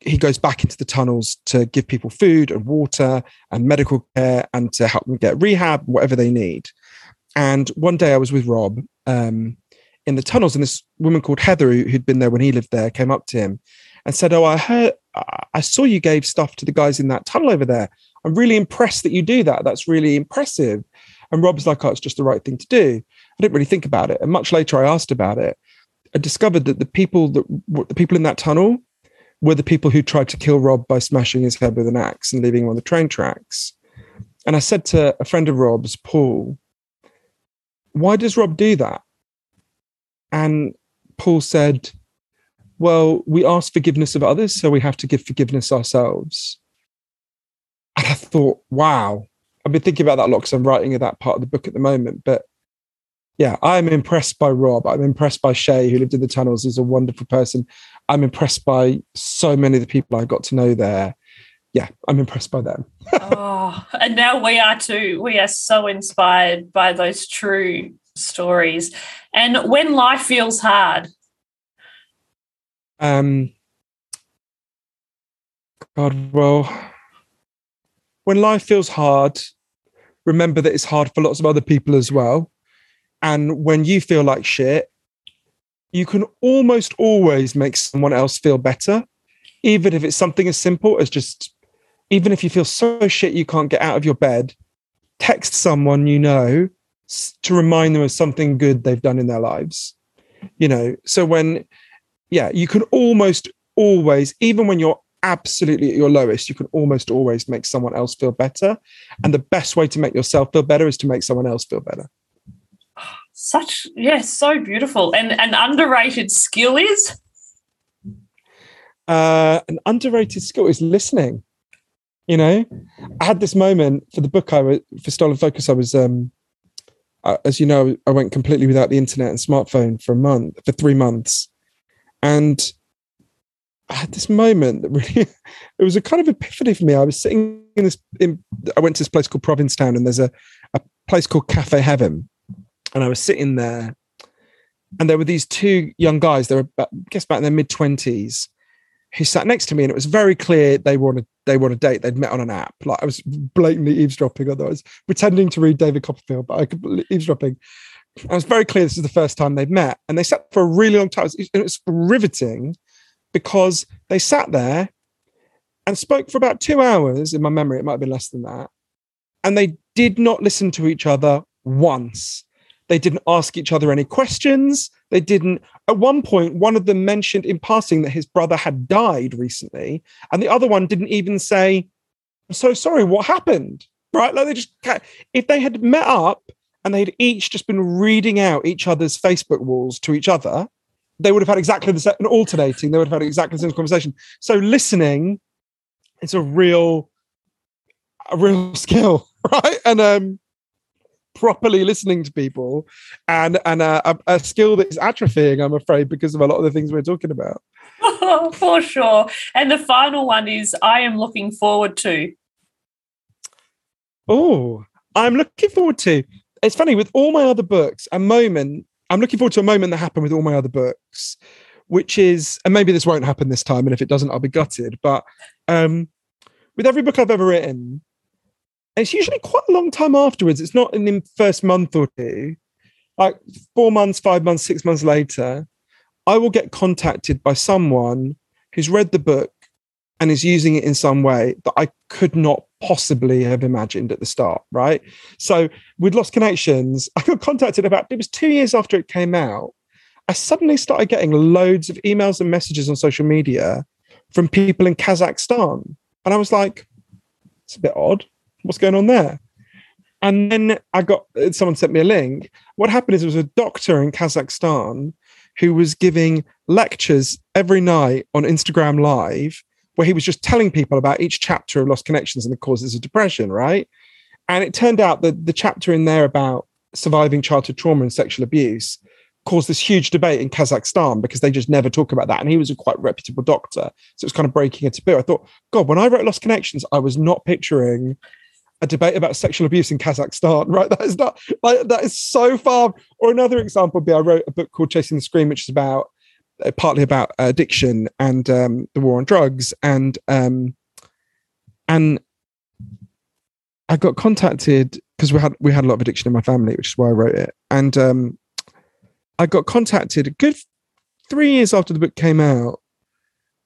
he goes back into the tunnels to give people food and water and medical care and to help them get rehab, whatever they need. And one day I was with Rob um, in the tunnels, and this woman called Heather, who, who'd been there when he lived there, came up to him and said, "Oh, I heard, I saw you gave stuff to the guys in that tunnel over there. I'm really impressed that you do that. That's really impressive." And Rob's like, "Oh, it's just the right thing to do." I didn't really think about it, and much later I asked about it. I discovered that the people that the people in that tunnel were the people who tried to kill Rob by smashing his head with an axe and leaving him on the train tracks. And I said to a friend of Rob's, Paul, why does Rob do that? And Paul said, well, we ask forgiveness of others, so we have to give forgiveness ourselves. And I thought, wow, I've been thinking about that a lot because I'm writing that part of the book at the moment. But yeah, I'm impressed by Rob. I'm impressed by Shay, who lived in the tunnels. He's a wonderful person. I'm impressed by so many of the people I got to know there yeah, I'm impressed by them. oh, and now we are too. We are so inspired by those true stories. And when life feels hard, um, God, well, when life feels hard, remember that it's hard for lots of other people as well. And when you feel like shit, you can almost always make someone else feel better, even if it's something as simple as just even if you feel so shit you can't get out of your bed, text someone you know to remind them of something good they've done in their lives. You know, so when, yeah, you can almost always, even when you're absolutely at your lowest, you can almost always make someone else feel better. And the best way to make yourself feel better is to make someone else feel better. Such, yes, yeah, so beautiful. And an underrated skill is? Uh, an underrated skill is listening you know i had this moment for the book i was for stolen focus i was um as you know i went completely without the internet and smartphone for a month for three months and i had this moment that really *laughs* it was a kind of epiphany for me. I was sitting in this in, I went to this place called Provincetown and there's a, a place called Cafe Heaven. And I was sitting there and there were these two young guys, they were about, I guess about in their mid twenties, who sat next to me, and it was very clear they wanted they were a date. They'd met on an app. Like I was blatantly eavesdropping, otherwise pretending to read David Copperfield, but I could eavesdropping. I was very clear this is the first time they'd met, and they sat for a really long time. It was riveting because they sat there and spoke for about two hours. In my memory, it might have been less than that, and they did not listen to each other once. They didn't ask each other any questions. They didn't. At one point, one of them mentioned in passing that his brother had died recently, and the other one didn't even say, "I'm so sorry, what happened?" Right? Like they just, if they had met up and they'd each just been reading out each other's Facebook walls to each other, they would have had exactly the same, alternating, they would have had exactly the same conversation. So listening is a real, a real *laughs* skill, right? And um, properly listening to people and and a, a, skill that is atrophying i'm afraid because of a lot of the things we're talking about. *laughs* For sure. And the final one is i am looking forward to. Oh i'm looking forward to it's funny with all my other books a moment i'm looking forward to a moment that happened with all my other books which is and maybe this won't happen this time and if it doesn't i'll be gutted but um with every book i've ever written it's usually quite a long time afterwards. It's not in the first month or two, like four months, five months, six months later. I will get contacted by someone who's read the book and is using it in some way that I could not possibly have imagined at the start, right? So with Lost Connections, *laughs* I got contacted about it was two years after it came out. I suddenly started getting loads of emails and messages on social media from people in Kazakhstan. And I was like, it's a bit odd what's going on there? And then I got someone sent me a link. What happened is there was a doctor in Kazakhstan who was giving lectures every night on Instagram Live, where he was just telling people about each chapter of Lost Connections and the causes of depression, right? And it turned out that the chapter in there about surviving childhood trauma and sexual abuse caused this huge debate in Kazakhstan because they just never talk about that. And he was a quite reputable doctor. So it was kind of breaking a taboo. I thought, God, when I wrote Lost Connections, I was not picturing a debate about sexual abuse in Kazakhstan, *laughs* right? That is not like that is so far. Or another example would be I wrote a book called Chasing the Scream, which is about uh, partly about addiction and um, the war on drugs, and um, and I got contacted because we had we had a lot of addiction in my family, which is why I wrote it, and um, I got contacted a good three years after the book came out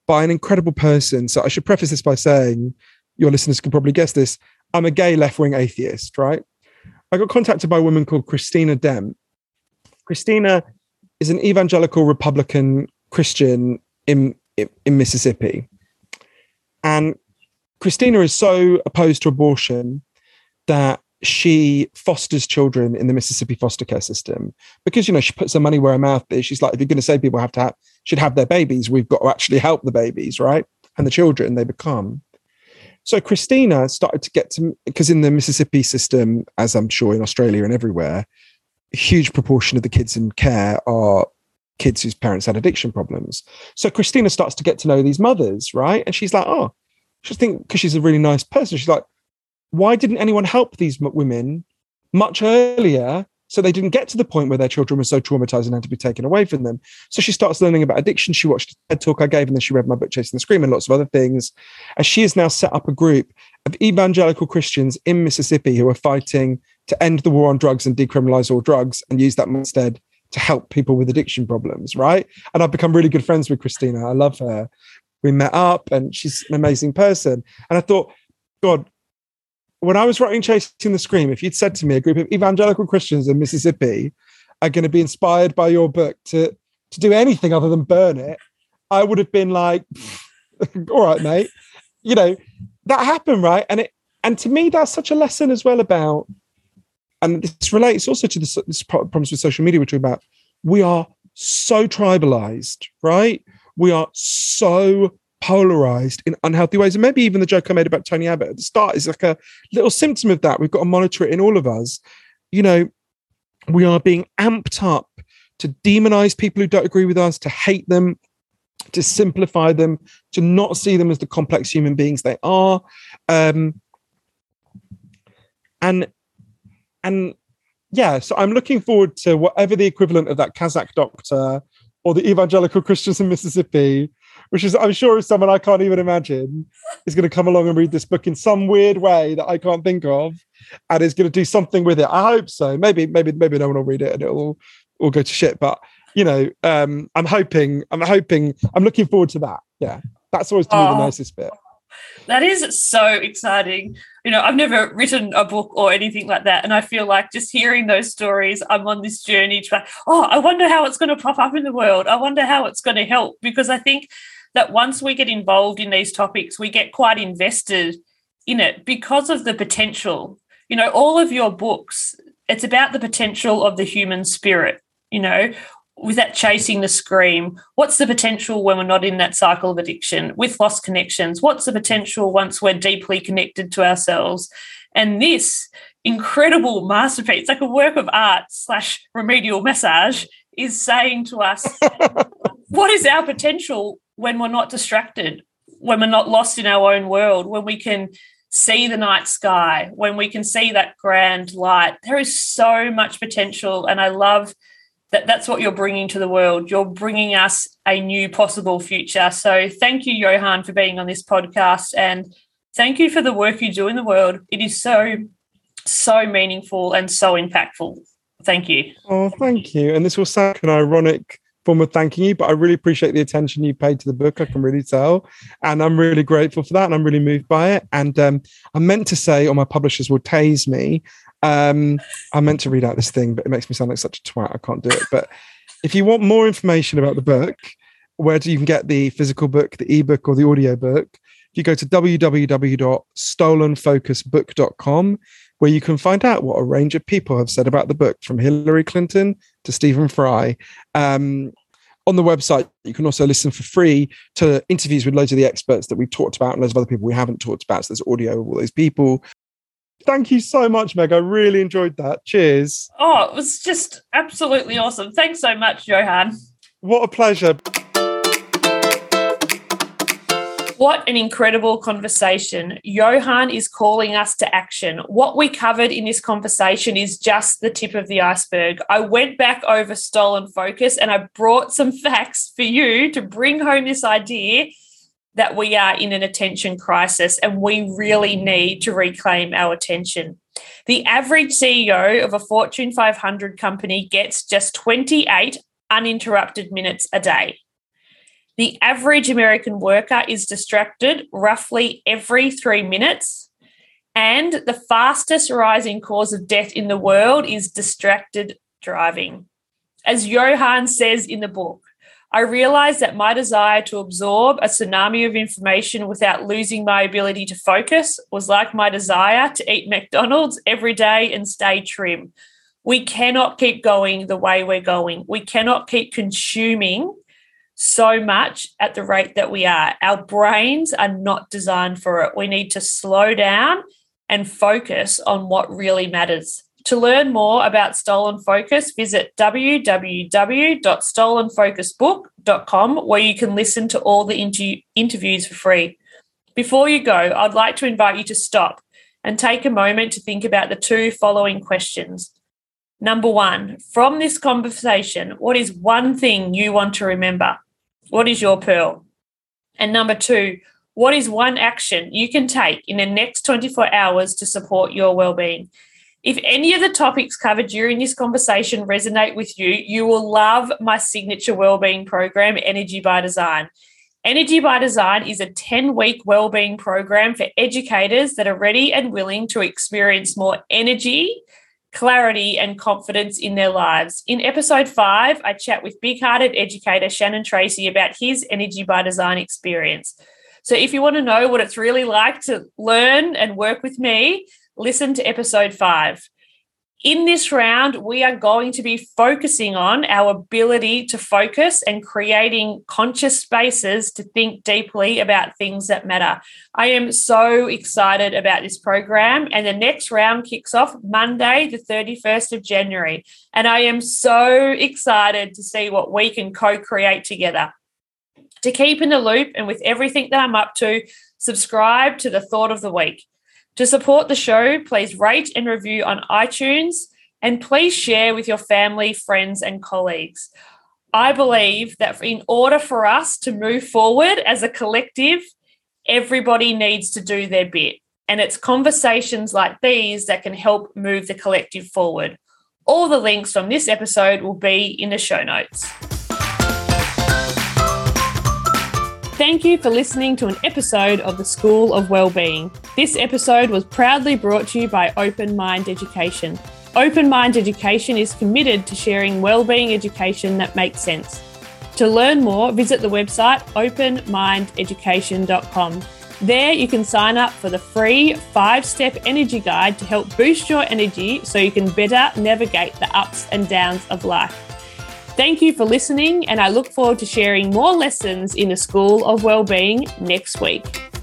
by an incredible person. So I should preface this by saying your listeners can probably guess this. I'm a gay left wing atheist, right? I got contacted by a woman called Christina Dent. Christina is an evangelical Republican Christian in, in, in Mississippi. And Christina is so opposed to abortion that she fosters children in the Mississippi foster care system because you know she puts her money where her mouth is. She's like, if you're going to say people have to have, should have their babies, we've got to actually help the babies, right? And the children they become. So Christina started to get to because in the Mississippi system, as I'm sure in Australia and everywhere, a huge proportion of the kids in care are kids whose parents had addiction problems. So Christina starts to get to know these mothers, right? And she's like, oh, she's think because she's a really nice person. She's like, why didn't anyone help these women much earlier so they didn't get to the point where their children were so traumatized and had to be taken away from them. So she starts learning about addiction. She watched a TED talk I gave, and then she read my book, Chasing the Scream, and lots of other things. And she has now set up a group of evangelical Christians in Mississippi who are fighting to end the war on drugs and decriminalize all drugs and use that instead to help people with addiction problems, right? And I've become really good friends with Christina. I love her. We met up and she's an amazing person. And I thought, God, when I was writing Chasing the Scream, if you'd said to me a group of evangelical Christians in Mississippi are going to be inspired by your book to to do anything other than burn it, I would have been like, *laughs* all right, mate. You know, that happened, right? And it and to me, that's such a lesson as well about, and this relates also to this, this problems with social media, are talking about we are so tribalized, right? We are so polarized in unhealthy ways. And maybe even the joke I made about Tony Abbott at the start is like a little symptom of that. We've got to monitor it in all of us. You know, we are being amped up to demonize people who don't agree with us, to hate them, to simplify them, to not see them as the complex human beings they are. Um, and and yeah, so I'm looking forward to whatever the equivalent of that Kazakh doctor or the evangelical Christians in Mississippi, which is I'm sure is someone I can't even imagine, is going to come along and read this book in some weird way that I can't think of, and is going to do something with it. I hope so. Maybe, maybe, maybe no one will read it and it'll all go to shit. But you know, um, I'm hoping, I'm hoping, I'm looking forward to that. Yeah, that's always to me the nicest bit. That is so exciting. You know, I've never written a book or anything like that. And I feel like just hearing those stories, I'm on this journey to, oh, I wonder how it's going to pop up in the world. I wonder how it's going to help. Because I think that once we get involved in these topics, we get quite invested in it because of the potential. You know, all of your books, it's about the potential of the human spirit. You know, with that chasing the scream, what's the potential when we're not in that cycle of addiction? With lost connections, what's the potential once we're deeply connected to ourselves? And this incredible masterpiece, like a work of art slash remedial massage, is saying to us, *laughs* what is our potential when we're not distracted, when we're not lost in our own world, when we can see the night sky, when we can see that grand light? There is so much potential. And I love that that's what you're bringing to the world. You're bringing us a new possible future. So thank you, Johann, for being on this podcast. And thank you for the work you do in the world. It is so, so meaningful and so impactful. Thank you. Oh, thank you. And this will sound an ironic form of thanking you, but I really appreciate the attention you paid to the book. I can really tell. And I'm really grateful for that. And I'm really moved by it. And um, I meant to say, or my publishers will tase me, um, I meant to read out this thing, but it makes me sound like such a twat. I can't do it. But if you want more information about the book, where do you can get the physical book, the ebook, or the audio book? You go to www.stolenfocusbook.com, where you can find out what a range of people have said about the book, from Hillary Clinton to Stephen Fry. Um, on the website, you can also listen for free to interviews with loads of the experts that we've talked about and loads of other people we haven't talked about. So there's audio of all those people. Thank you so much, Meg. I really enjoyed that. Cheers. Oh, it was just absolutely awesome. Thanks so much, Johann. What a pleasure. What an incredible conversation. Johann is calling us to action. What we covered in this conversation is just the tip of the iceberg. I went back over stolen focus and I brought some *laughs* facts for you to bring home this idea that we are in an attention crisis and we really need to reclaim our attention. The average CEO of a Fortune 500 company gets just 28 uninterrupted minutes a day. The average American worker is distracted roughly every three minutes. And the fastest rising cause of death in the world is distracted driving. As Johann says in the book, I realized that my desire to absorb a tsunami of information without losing my ability to focus was like my desire to eat McDonald's every day and stay trim. We cannot keep going the way we're going. We cannot keep consuming so much at the rate that we are. Our brains are not designed for it. We need to slow down and focus on what really matters. To learn more about Stolen Focus, visit www.stolenfocusbook.com where you can listen to all the inter- interviews for free. Before you go, I'd like to invite you to stop and take a moment to think about the two following questions. Number one, from this conversation, what is one thing you want to remember? What is your pearl? And number two, what is one action you can take in the next 24 hours to support your well-being? If any of the topics covered during this conversation resonate with you, you will love my signature wellbeing program, Energy by Design. Energy by Design is a 10 week wellbeing program for educators that are ready and willing to experience more energy, clarity, and confidence in their lives. In episode five, I chat with big hearted educator Shannon Tracy about his Energy by Design experience. So, if you want to know what it's really like to learn and work with me, listen to episode five. In this round, we are going to be focusing on our ability to focus and creating conscious spaces to think deeply about things that matter. I am so excited about this program, and the next round kicks off Monday, the 31st of January. And I am so excited to see what we can co create together. To keep in the loop and with everything that I'm up to, subscribe to the Thought of the Week. To support the show, please rate and review on iTunes and please share with your family, friends, and colleagues. I believe that in order for us to move forward as a collective, everybody needs to do their bit. And it's conversations like these that can help move the collective forward. All the links from this episode will be in the show notes. Thank you for listening to an episode of the School of Wellbeing. This episode was proudly brought to you by Open Mind Education. Open Mind Education is committed to sharing wellbeing education that makes sense. To learn more, visit the website openmindeducation.com. There, you can sign up for the free five step energy guide to help boost your energy so you can better navigate the ups and downs of life. Thank you for listening, and I look forward to sharing more lessons in the School of Wellbeing next week.